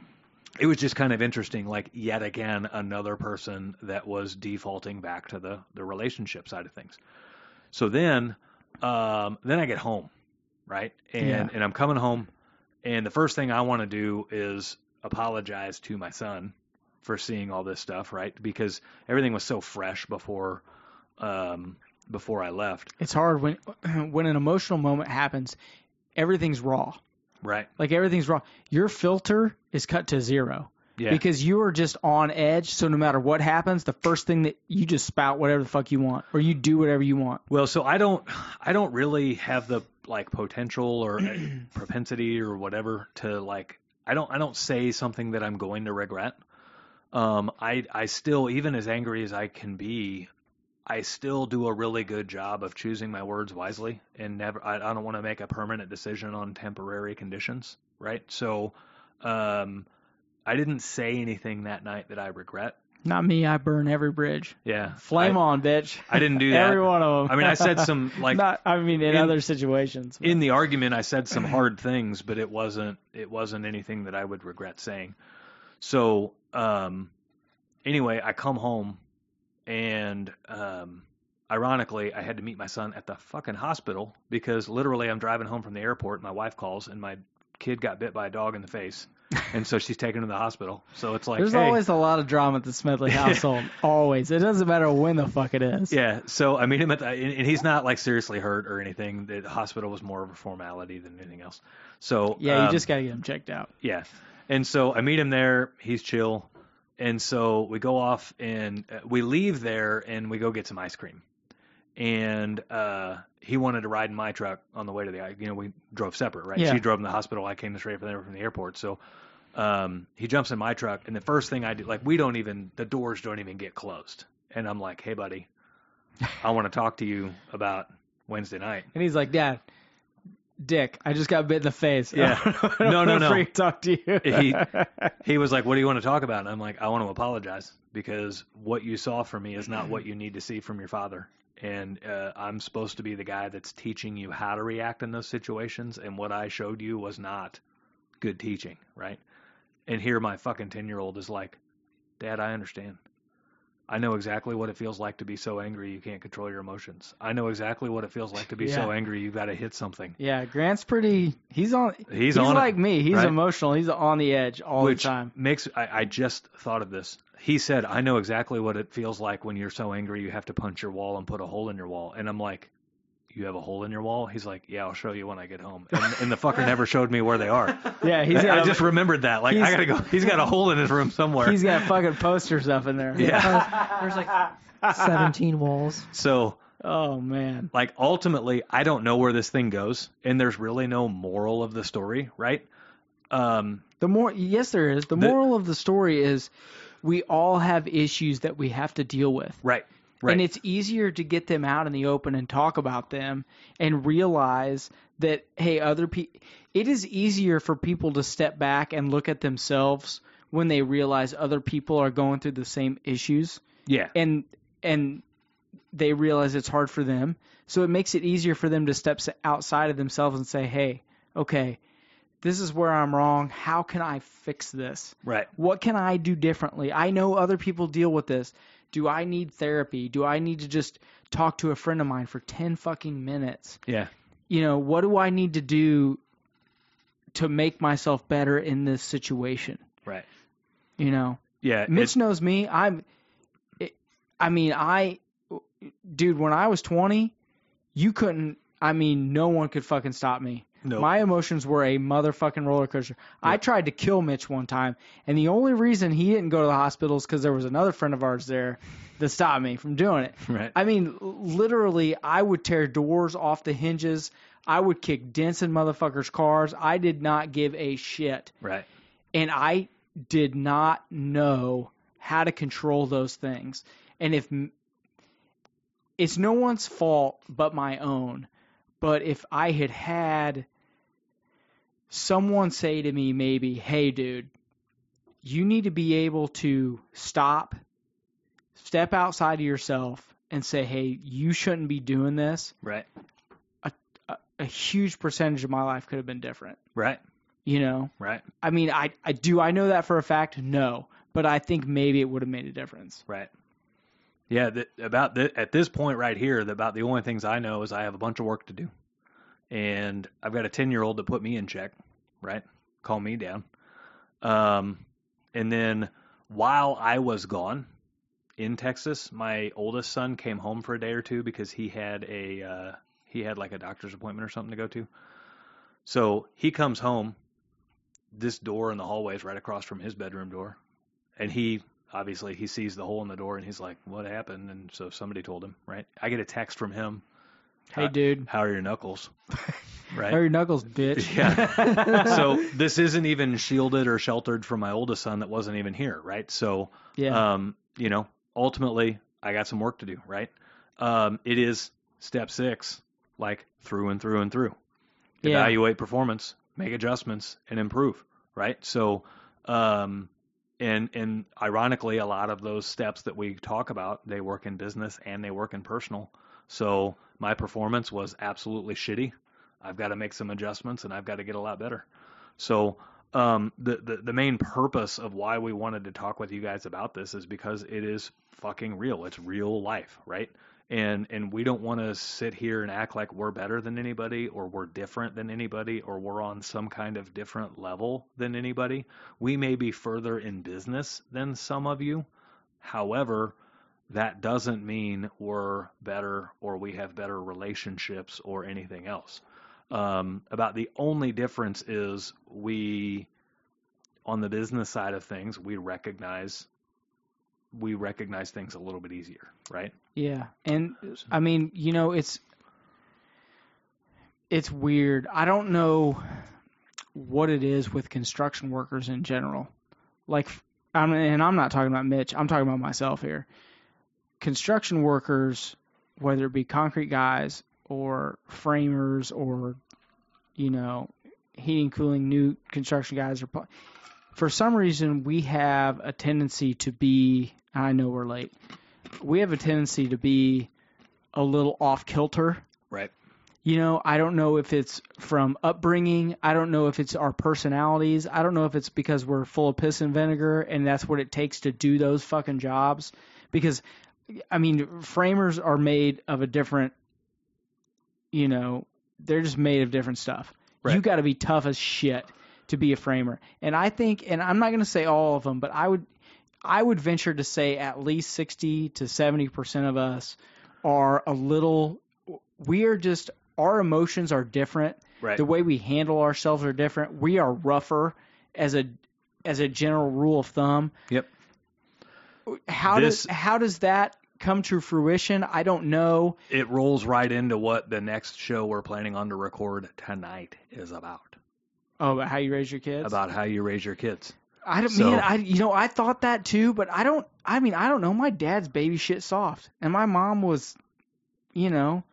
Speaker 1: it was just kind of interesting, like yet again another person that was defaulting back to the the relationship side of things. So then, um, then I get home, right, and
Speaker 2: Yeah.
Speaker 1: and I'm coming home, and the first thing I want to do is apologize to my son for seeing all this stuff, right? Because everything was so fresh before um before I left,
Speaker 2: it's hard when when an emotional moment happens. Everything's raw.
Speaker 1: right?
Speaker 2: Like everything's raw. Your filter is cut to zero
Speaker 1: Yeah.
Speaker 2: because you are just on edge. So no matter what happens, the first thing that you just spout whatever the fuck you want, or you do whatever you want.
Speaker 1: Well, so I don't, I don't really have the like potential or uh, propensity or whatever to like, I don't, I don't say something that I'm going to regret. Um, I, I still, even as angry as I can be, I still do a really good job of choosing my words wisely and never, I, I don't want to make a permanent decision on temporary conditions, right? So, um, I didn't say anything that night that I regret.
Speaker 2: Not me. I burn every bridge.
Speaker 1: Yeah,
Speaker 2: Flame
Speaker 1: I,
Speaker 2: on, bitch.
Speaker 1: I didn't do that.
Speaker 2: Every one of them.
Speaker 1: I mean, I said some like
Speaker 2: Not. I mean, in,
Speaker 1: in-
Speaker 2: other situations. but-
Speaker 1: in the argument I said some hard things, but it wasn't it wasn't anything that I would regret saying. So um anyway, I come home and um ironically I had to meet my son at the fucking hospital because literally I'm driving home from the airport, my wife calls and my kid got bit by a dog in the face. And so she's taken to the hospital. So it's like
Speaker 2: There's
Speaker 1: hey,
Speaker 2: always a lot of drama at the Smedley household. always. It doesn't matter when the fuck it is.
Speaker 1: Yeah, so I meet him at the, and and he's not like seriously hurt or anything. The hospital was more of a formality than anything else. So
Speaker 2: Yeah, you
Speaker 1: um,
Speaker 2: just gotta get him checked out.
Speaker 1: Yeah. And so I meet him there. He's chill. And so we go off and uh, we leave there and we go get some ice cream. And uh, he wanted to ride in my truck on the way to the, you know, we drove separate, right?
Speaker 2: Yeah.
Speaker 1: She drove in the hospital. I came straight from there from the airport. So um, he jumps in my truck. And the first thing I do, like, we don't even, the doors don't even get closed. And I'm like, hey, buddy, I want to talk to you about Wednesday night.
Speaker 2: And he's like, Dad, Dick, I just got bit in the face.
Speaker 1: Yeah. No, no, no.
Speaker 2: talk to you.
Speaker 1: He- he was like, "What do you want to talk about?" And I'm like, "I want to apologize because what you saw from me is not what you need to see from your father, and uh, I'm supposed to be the guy that's teaching you how to react in those situations, and what I showed you was not good teaching, right?" And here my fucking ten year old is like, "Dad, I understand. I know exactly what it feels like to be so angry you can't control your emotions. I know exactly what it feels like to be so angry you've got to hit something.
Speaker 2: Yeah, Grant's pretty. He's on.
Speaker 1: He's on it,
Speaker 2: like me. He's
Speaker 1: right?
Speaker 2: emotional. He's on the edge all
Speaker 1: Which
Speaker 2: the time.
Speaker 1: makes I, I just thought of this. He said, "I know exactly what it feels like when you're so angry you have to punch your wall and put a hole in your wall." And I'm like, "You have a hole in your wall?" He's like, "Yeah, I'll show you when I get home." And, and the fucker never showed me where they are.
Speaker 2: Yeah, he's
Speaker 1: I,
Speaker 2: got.
Speaker 1: I just remembered that. Like, I gotta go. He's got a hole in his room somewhere.
Speaker 2: he's got fucking posters up in there.
Speaker 1: yeah.
Speaker 3: There's like 17 walls.
Speaker 1: So
Speaker 2: Oh man.
Speaker 1: like ultimately i don't know where this thing goes and there's really no moral of the story right um
Speaker 2: The more yes, there is. The
Speaker 1: The-
Speaker 2: moral of the story is we all have issues that we have to deal with.
Speaker 1: right right
Speaker 2: And it's easier to get them out in the open and talk about them and realize that hey, other people it is easier for people to step back and look at themselves when they realize other people are going through the same issues
Speaker 1: yeah
Speaker 2: and and they realize it's hard for them. So it makes it easier for them to step outside of themselves and say, "Hey, okay, this is where I'm wrong. How can I fix this?
Speaker 1: right
Speaker 2: What can I do differently? I know other people deal with this. Do I need therapy? Do I need to just talk to a friend of mine for 10 fucking minutes?
Speaker 1: yeah
Speaker 2: You know, what do I need to do to make myself better in this situation?
Speaker 1: right
Speaker 2: You know,
Speaker 1: yeah
Speaker 2: Mitch knows me. I'm. It, I mean, I, dude. When I was 20, you couldn't. I mean, no one could fucking stop me.
Speaker 1: Nope.
Speaker 2: My emotions were a motherfucking roller coaster. I tried to kill Mitch one time, and the only reason he didn't go to the hospital is because there was another friend of ours there that stopped me from doing it.
Speaker 1: right
Speaker 2: I mean, literally, I would tear doors off the hinges. I would kick dents in motherfuckers' cars. I did not give a shit
Speaker 1: right
Speaker 2: and I did not know how to control those things. And if it's no one's fault but my own, but if I had had someone say to me, maybe, hey, dude, you need to be able to stop, step outside of yourself, and say, hey, you shouldn't be doing this,
Speaker 1: right
Speaker 2: a, a huge percentage of my life could have been different.
Speaker 1: right
Speaker 2: You know?
Speaker 1: right
Speaker 2: I mean, I, I do I know that for a fact? No, but I think maybe it would have made a difference.
Speaker 1: right yeah about th- at this point right here the, about the only things i know is i have a bunch of work to do and i've got a 10 year old to put me in check right? Calm me down. Um and then while i was gone in texas my oldest son came home for a day or two because he had a uh he had like a doctor's appointment or something to go to. So he comes home this door in the hallway is right across from his bedroom door and he obviously he sees the hole in the door and he's like what happened? And so somebody told him right? I get a text from him
Speaker 2: Hey, dude,
Speaker 1: how are your knuckles? Right?
Speaker 2: How are your knuckles, bitch?
Speaker 1: yeah. So this isn't even shielded or sheltered from my oldest son that wasn't even here right? So
Speaker 2: yeah,
Speaker 1: um you know ultimately i got some work to do right? Um it is step six like through and through and through.
Speaker 2: Yeah.
Speaker 1: evaluate performance make adjustments and improve right? So um and and ironically a lot of those steps that we talk about they work in business and they work in personal. So my performance was absolutely shitty. I've got to make some adjustments and i've got to get a lot better. So um the, the the main purpose of why we wanted to talk with you guys about this is because it is fucking real. It's real life right? And and we don't want to sit here and act like we're better than anybody or we're different than anybody or we're on some kind of different level than anybody. We may be further in business than some of you. However that doesn't mean we're better or we have better relationships or anything else um, about the only difference is we on the business side of things we recognize we recognize things a little bit easier right
Speaker 2: yeah. And I mean, you know, it's it's weird. I don't know what it is with construction workers in general. Like, I'm, and I'm not talking about Mitch. I'm talking about myself here. Construction workers, whether it be concrete guys or framers or, you know, heating, cooling, new construction guys, or for some reason we have a tendency to be. I know we're late. We have a tendency to be a little off kilter
Speaker 1: right
Speaker 2: you know, I don't know if it's from upbringing. I don't know if it's our personalities. I don't know if it's because we're full of piss and vinegar and that's what it takes to do those fucking jobs. because I mean framers are made of a different you know they're just made of different stuff.
Speaker 1: Right.
Speaker 2: You got to be tough as shit to be a framer. And I think and I'm not going to say all of them, but I would I would venture to say at least 60 to 70% of us are a little we are just our emotions are different.
Speaker 1: Right.
Speaker 2: The way we handle ourselves are different. We are rougher as a as a general rule of thumb.
Speaker 1: Yep.
Speaker 2: How
Speaker 1: This-
Speaker 2: does how does that come to fruition? I don't know.
Speaker 1: It rolls right into what the next show we're planning on to record tonight is about.
Speaker 2: Oh, about how you raise your kids.
Speaker 1: About how you raise your kids.
Speaker 2: I don't
Speaker 1: So-
Speaker 2: man, I you know I thought that too, but I don't. I mean, I don't know. My dad's baby shit soft, and my mom was, you know,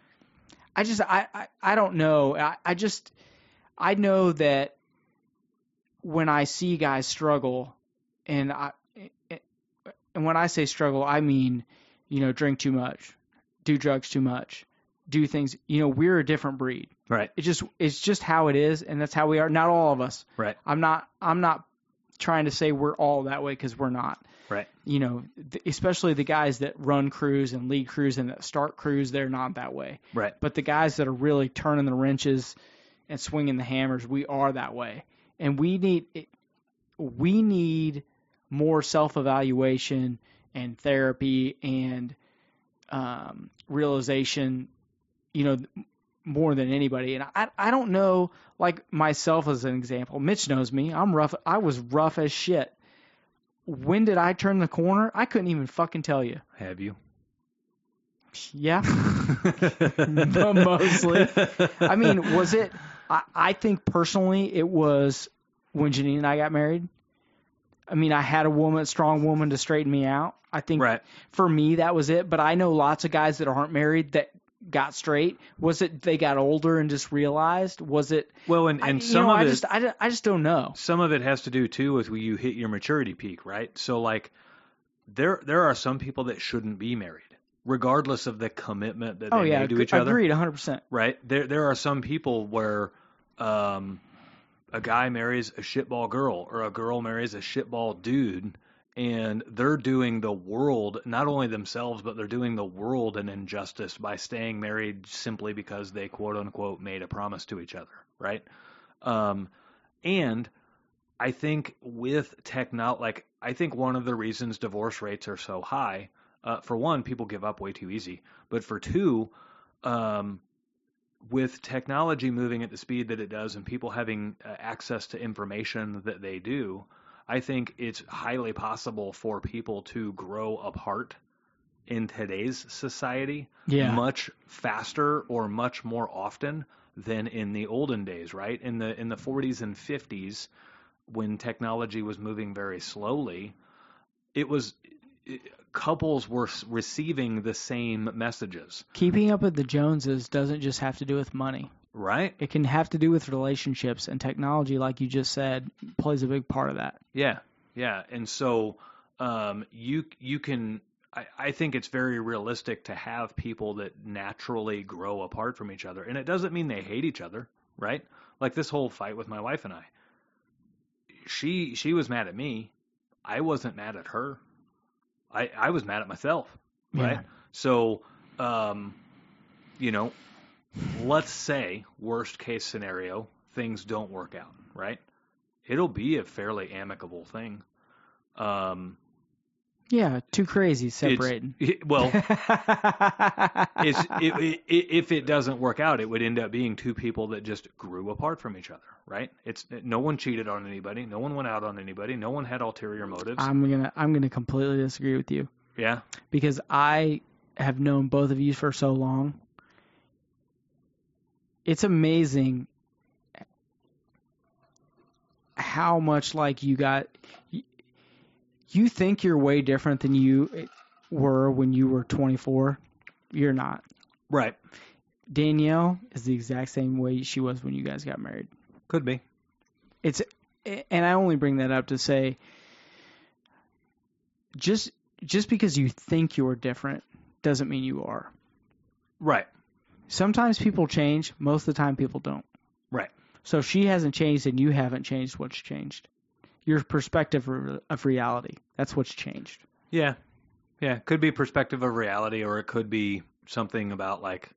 Speaker 2: I just I I, I don't know. I, I just I know that when I see guys struggle, and I and when I say struggle, I mean, you know, drink too much, do drugs too much, do things. You know, we're a different breed.
Speaker 1: Right.
Speaker 2: It just it's just how it is, and that's how we are. Not all of us.
Speaker 1: Right.
Speaker 2: I'm not I'm not trying to say we're all that way because we're not.
Speaker 1: Right.
Speaker 2: You know, th- especially the guys that run crews and lead crews and that start crews, they're not that way.
Speaker 1: Right.
Speaker 2: But the guys that are really turning the wrenches and swinging the hammers, we are that way. And we need it, we need more self-evaluation and therapy and um, realization. You know, more than anybody. And I I don't know like myself as an example. Mitch knows me. I'm rough. I was rough as shit. When did I turn the corner? I couldn't even fucking tell you.
Speaker 1: Have you?
Speaker 2: Yeah, mostly. I mean, was it? I, I think personally, it was when Janine and I got married. I mean, I had a woman, strong woman, to straighten me out. I think
Speaker 1: Right.
Speaker 2: for me that was it. But I know lots of guys that aren't married that got straight. Was it they got older and just realized? Was it?
Speaker 1: Well, and, and
Speaker 2: you
Speaker 1: some
Speaker 2: know,
Speaker 1: of
Speaker 2: I
Speaker 1: it,
Speaker 2: just I, I just don't know.
Speaker 1: some of it has to do too with when you hit your maturity peak, right? So like, there there are some people that shouldn't be married, regardless of the commitment that they
Speaker 2: Oh yeah,
Speaker 1: made to
Speaker 2: ag-
Speaker 1: each other.
Speaker 2: agreed, 100. percent
Speaker 1: right? There there are some people where um, a guy marries a shitball girl or a girl marries a shitball dude, and they're doing the world not only themselves but they're doing the world an injustice by staying married simply because they quote unquote made a promise to each other, right? Um, and I think with techno, like I think one of the reasons divorce rates are so high, uh, for one, people give up way too easy, but for two, um, with technology moving at the speed that it does and people having uh, access to information that they do, I think it's highly possible for people to grow apart in today's society
Speaker 2: Yeah.
Speaker 1: much faster or much more often than in the olden days, right? In the in the 40s and 50s when technology was moving very slowly, it was couples were receiving the same messages,
Speaker 2: Keeping up with the Joneses doesn't just have to do with money.
Speaker 1: right?
Speaker 2: It can have to do with relationships and technology, like you just said, plays a big part of that.
Speaker 1: Yeah, yeah, and so um, you you can. I, I think it's very realistic to have people that naturally grow apart from each other, and it doesn't mean they hate each other, right? Like this whole fight with my wife and I. She she was mad at me. I wasn't mad at her. I I was mad at myself, right?
Speaker 2: Yeah.
Speaker 1: So, um, you know, let's say worst case scenario, things don't work out, right? It'll be a fairly amicable thing. Um,
Speaker 2: Yeah, too crazy separating.
Speaker 1: it- well, it's, it, it, if it doesn't work out, it would end up being two people that just grew apart from each other, right? It's no one cheated on anybody, no one went out on anybody, no one had ulterior motives.
Speaker 2: I'm gonna I'm gonna completely disagree with you
Speaker 1: yeah,
Speaker 2: because I have known both of you for so long. It's amazing how much like you got. You think you're way different than you were when you were 24. You're not.
Speaker 1: right.
Speaker 2: Danielle is the exact same way she was when you guys got married.
Speaker 1: Could be.
Speaker 2: it's and I only bring that up to say just just because you think you're different doesn't mean you are.
Speaker 1: Right.
Speaker 2: Sometimes people change, most of the time people don't.
Speaker 1: Right.
Speaker 2: So if she hasn't changed and you haven't changed, what's changed? Your perspective of reality. That's what's changed.
Speaker 1: Yeah. Yeah, it could be perspective of reality, or it could be something about like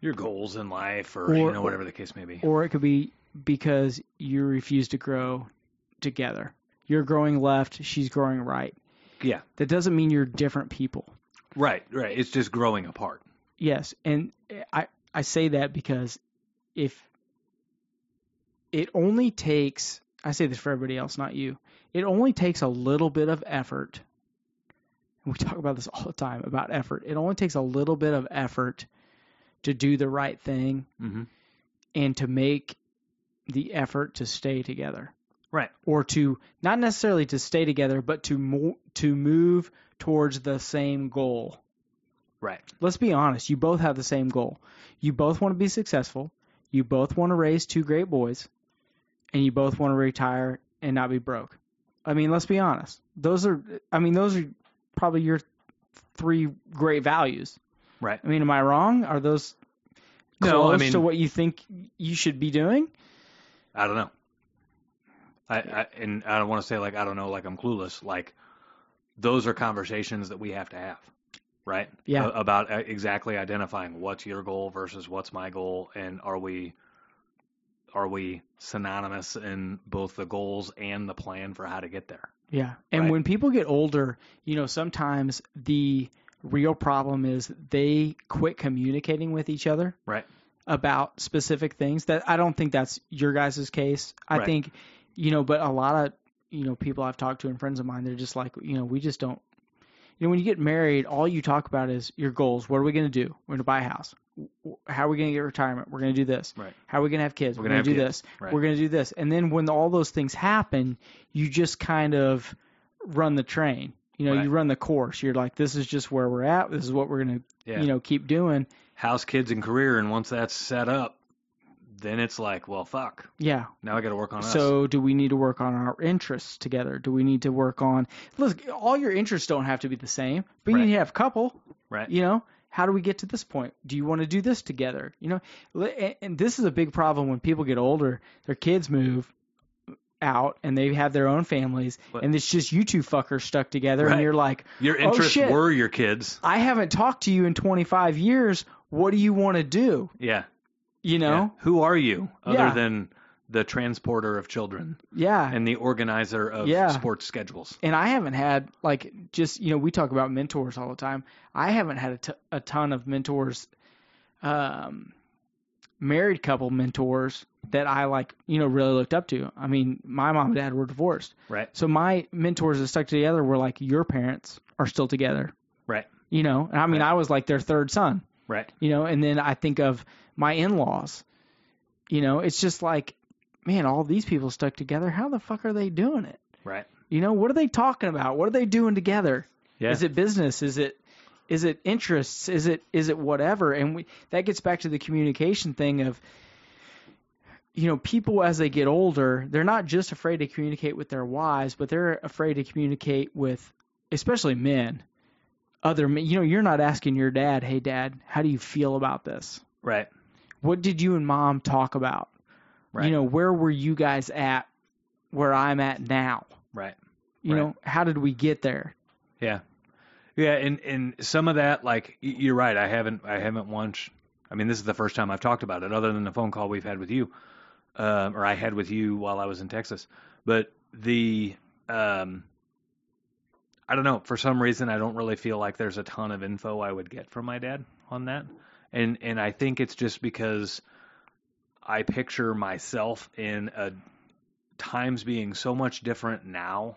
Speaker 1: your goals in life, or, you know whatever the case may be.
Speaker 2: or it could be because you refuse to grow together. You're growing left, she's growing right.
Speaker 1: Yeah,
Speaker 2: That doesn't mean you're different people.
Speaker 1: right, right. It's just growing apart.
Speaker 2: Yes, and I I say that because if it only takes I say this for everybody else, not you. It only takes a little bit of effort. We talk about this all the time about effort. It only takes a little bit of effort to do the right thing
Speaker 1: Mm-hmm.
Speaker 2: and to make the effort to stay together.
Speaker 1: Right.
Speaker 2: Or to not necessarily to stay together, but to mo- to move towards the same goal.
Speaker 1: Right.
Speaker 2: let's be honest, you both have the same goal. You both want to be successful. You both want to raise two great boys, and you both want to retire and not be broke. I mean, let's be honest. Those are, I mean, those are probably your three great values.
Speaker 1: Right.
Speaker 2: I mean, am I wrong? Are those close
Speaker 1: No, I mean-
Speaker 2: to what you think you should be doing?
Speaker 1: I don't know. I, I and I don't want to say like I don't know, like I'm clueless. Like those are conversations that we have to have, right?
Speaker 2: Yeah.
Speaker 1: About uh, exactly identifying what's your goal versus what's my goal, and are we are we synonymous in both the goals and the plan for how to get there?
Speaker 2: Yeah. And
Speaker 1: Right.
Speaker 2: when people get older, you know, sometimes the real problem is they quit communicating with each other.
Speaker 1: Right.
Speaker 2: about specific things that I don't think that's your guys' case. I
Speaker 1: Right.
Speaker 2: think, you know, but a lot of, you know, people I've talked to and friends of mine, they're just like, you know, we just don't, you know, when you get married, all you talk about is your goals. What are we going to do? We're going to buy a house. How are we going to get retirement? We're going to do this.
Speaker 1: Right.
Speaker 2: How are we going to have kids?
Speaker 1: We're
Speaker 2: We're,
Speaker 1: gonna
Speaker 2: do
Speaker 1: have
Speaker 2: this.
Speaker 1: Right.
Speaker 2: We're going to do this. And then when all those things happen, you just kind of run the train. You know,
Speaker 1: Right.
Speaker 2: you run the course. You're like, this is just where we're at. This is what we're going to,
Speaker 1: Yeah.
Speaker 2: you know, keep doing.
Speaker 1: House, kids, and career, and once that's set up, then it's like, well, fuck.
Speaker 2: Yeah.
Speaker 1: Now I got to work on us.
Speaker 2: So, do we need to work on our interests together? Do we need to work on? Look, all your interests don't have to be the same, but you need to have a couple.
Speaker 1: right.
Speaker 2: You know, how do we get to this point? Do you want to do this together? You know, and- this is a big problem when people get older. Their kids move out and they have their own families,
Speaker 1: But-
Speaker 2: and it's just you two fuckers stuck together,
Speaker 1: Right.
Speaker 2: and you're like,
Speaker 1: Your
Speaker 2: Oh,
Speaker 1: interests
Speaker 2: shit.
Speaker 1: were your kids.
Speaker 2: I haven't talked to you in 25 years. What do you want to do?
Speaker 1: Yeah.
Speaker 2: You know?
Speaker 1: Yeah. Who are you other
Speaker 2: Yeah.
Speaker 1: than the transporter of children
Speaker 2: Yeah.
Speaker 1: and the organizer of
Speaker 2: Yeah.
Speaker 1: sports schedules?
Speaker 2: and I haven't had like just you know we talk about mentors all the time. I haven't had a, t- a ton of mentors, um, married couple mentors that I like you know really looked up to. I mean, my mom and dad were divorced,
Speaker 1: Right.
Speaker 2: so my mentors that stuck together were like your parents are still together,
Speaker 1: Right.
Speaker 2: you know. And I mean,
Speaker 1: Right.
Speaker 2: I was like their third son,
Speaker 1: Right.
Speaker 2: you know. And then I think of my in-laws, you know. It's just like, man, all these people stuck together. How the fuck are they doing it?
Speaker 1: Right.
Speaker 2: You know, what are they talking about? What are they doing together?
Speaker 1: Yeah.
Speaker 2: Is it business? Is it is it interests? Is it is it whatever? And we that gets back to the communication thing of you know, people as they get older, they're not just afraid to communicate with their wives, but they're afraid to communicate with especially men. Other men, you know, you're not asking your dad, "Hey dad, how do you feel about this?"
Speaker 1: right.
Speaker 2: What did you and mom talk about?
Speaker 1: Right.
Speaker 2: You know, where were you guys at where I'm at now?
Speaker 1: Right.
Speaker 2: You
Speaker 1: Right.
Speaker 2: know, how did we get there?
Speaker 1: Yeah. Yeah, and and some of that, like you're right. I haven't I haven't once. I mean, this is the first time I've talked about it, other than the phone call we've had with you, um, or I had with you while I was in Texas. But the um, I don't know. For some reason, I don't really feel like there's a ton of info I would get from my dad on that, and and I think it's just because I picture myself in a times being so much different now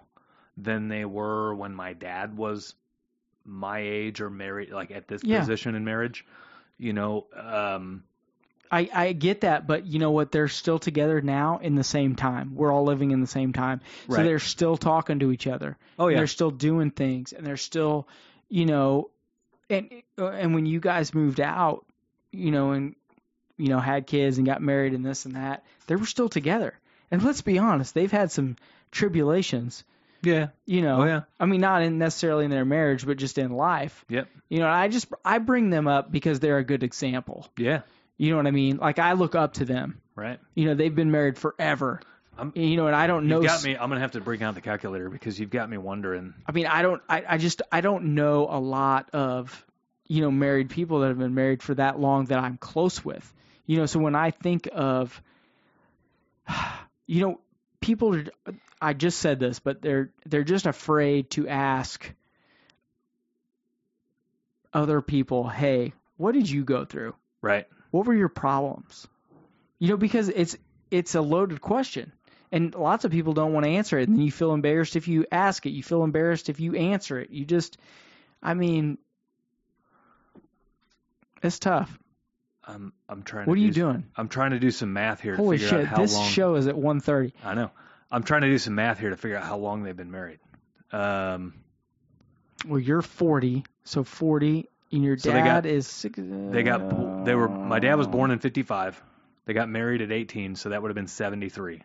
Speaker 1: than they were when my dad was my age or married like at this
Speaker 2: Yeah.
Speaker 1: position in marriage you know um
Speaker 2: I, I get that, but you know what? They're still together now in the same time. We're all living in the same time. So they're still talking to each other.
Speaker 1: oh yeah
Speaker 2: They're still doing things and they're still, you know, and and when you guys moved out, you know, and you know, had kids and got married and this and that, they were still together. And let's be honest, they've had some tribulations,
Speaker 1: yeah
Speaker 2: you know.
Speaker 1: oh yeah
Speaker 2: I mean, not in necessarily in their marriage, but just in life.
Speaker 1: yep
Speaker 2: You know, I just I bring them up because they're a good example.
Speaker 1: yeah
Speaker 2: You know what I mean? Like I look up to them.
Speaker 1: right
Speaker 2: You know, they've been married forever.
Speaker 1: I'm-
Speaker 2: you know, and I don't know.
Speaker 1: You've got me. I'm gonna have to bring out the calculator because you've got me wondering.
Speaker 2: I mean, I don't. I, I just I don't know a lot of you know married people that have been married for that long that I'm close with. You know, so when I think of, you know, people. Are, I just said this, but they're they're just afraid to ask other people, "Hey, what did you go through?
Speaker 1: Right.
Speaker 2: What were your problems?" You know, because it's it's a loaded question. And lots of people don't want to answer it. And you feel embarrassed if you ask it. You feel embarrassed if you answer it. You just, I mean, it's tough.
Speaker 1: I'm I'm trying.
Speaker 2: What
Speaker 1: to
Speaker 2: are you
Speaker 1: do,
Speaker 2: doing?
Speaker 1: I'm trying to do some math here
Speaker 2: Holy
Speaker 1: to figure
Speaker 2: shit!
Speaker 1: out how
Speaker 2: This
Speaker 1: long.
Speaker 2: show is at 1.30.
Speaker 1: I know. I'm trying to do some math here to figure out how long they've been married. Um,
Speaker 2: Well, you're 40, so 40, and your
Speaker 1: So they got-
Speaker 2: dad is six.
Speaker 1: they got they were. My dad was born in '55. They got married at 18, so that would have been 73.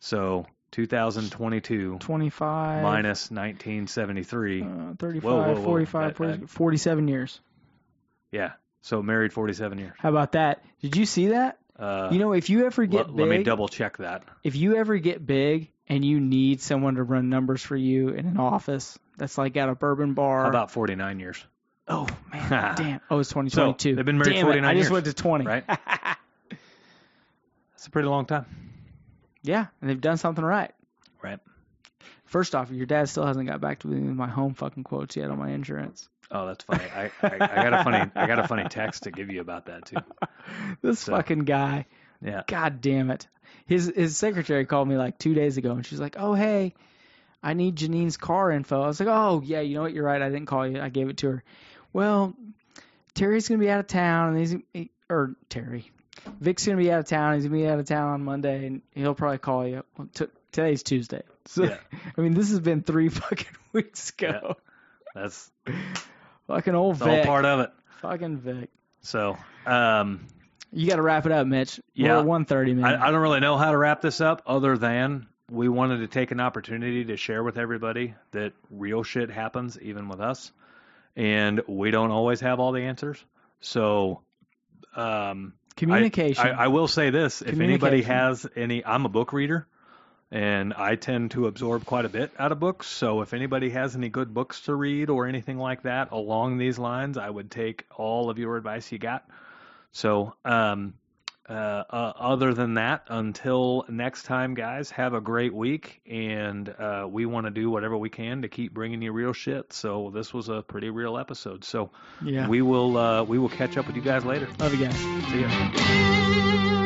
Speaker 1: So 2022
Speaker 2: 25
Speaker 1: minus 1973.
Speaker 2: uh, 35,
Speaker 1: Whoa, whoa, whoa.
Speaker 2: 45,
Speaker 1: That-
Speaker 2: 40
Speaker 1: that-
Speaker 2: 47 years.
Speaker 1: Yeah. So married 47 years.
Speaker 2: How about that? Did you see that?
Speaker 1: Uh,
Speaker 2: you know, if you ever get
Speaker 1: let,
Speaker 2: big,
Speaker 1: let me double check that.
Speaker 2: if you ever get big and you need someone to run numbers for you in an office that's like at a bourbon bar.
Speaker 1: How about 49 years?
Speaker 2: oh man, damn! Oh, it's 2022.
Speaker 1: So, they've been married
Speaker 2: Damn it,
Speaker 1: 49
Speaker 2: I just
Speaker 1: years,
Speaker 2: went to 20.
Speaker 1: right? That's a pretty long time.
Speaker 2: yeah, and they've done something right.
Speaker 1: Right.
Speaker 2: First off, your dad still hasn't got back to me with my home fucking quotes yet on my insurance.
Speaker 1: Oh, that's funny. I, I, I got a funny I got a funny text to give you about that too.
Speaker 2: This
Speaker 1: So-
Speaker 2: fucking guy.
Speaker 1: Yeah.
Speaker 2: God damn it. His his secretary called me like two days ago and she's like, Oh hey, I need Janine's car info. I was like, Oh yeah, you know what, you're right, I didn't call you. I gave it to her. Well, Terry's gonna be out of town and he's he, or Terry. Vic's gonna be out of town, he's gonna be out of town on Monday and he'll probably call you. Well, t- today's Tuesday. So
Speaker 1: Yeah.
Speaker 2: I mean this has been three fucking weeks ago. Yeah.
Speaker 1: That's
Speaker 2: Fucking old
Speaker 1: it's all
Speaker 2: Vic.
Speaker 1: part of it.
Speaker 2: Fucking Vic.
Speaker 1: So, um,
Speaker 2: You gotta wrap it up, Mitch.
Speaker 1: Yeah.
Speaker 2: One thirty, man.
Speaker 1: I, I don't really know how to wrap this up other than we wanted to take an opportunity to share with everybody that real shit happens even with us. And we don't always have all the answers. So, um,
Speaker 2: Communication.
Speaker 1: I, I will say this: if anybody has any, I'm a book reader, and I tend to absorb quite a bit out of books. So if anybody has any good books to read or anything like that along these lines, I would take all of your advice you got. So, um, uh, uh, other than that, until next time, guys, have a great week, and uh, we want to do whatever we can to keep bringing you real shit. So this was a pretty real episode. So
Speaker 2: yeah.
Speaker 1: we will uh, we will catch up with you guys later.
Speaker 2: Love you guys.
Speaker 1: See ya.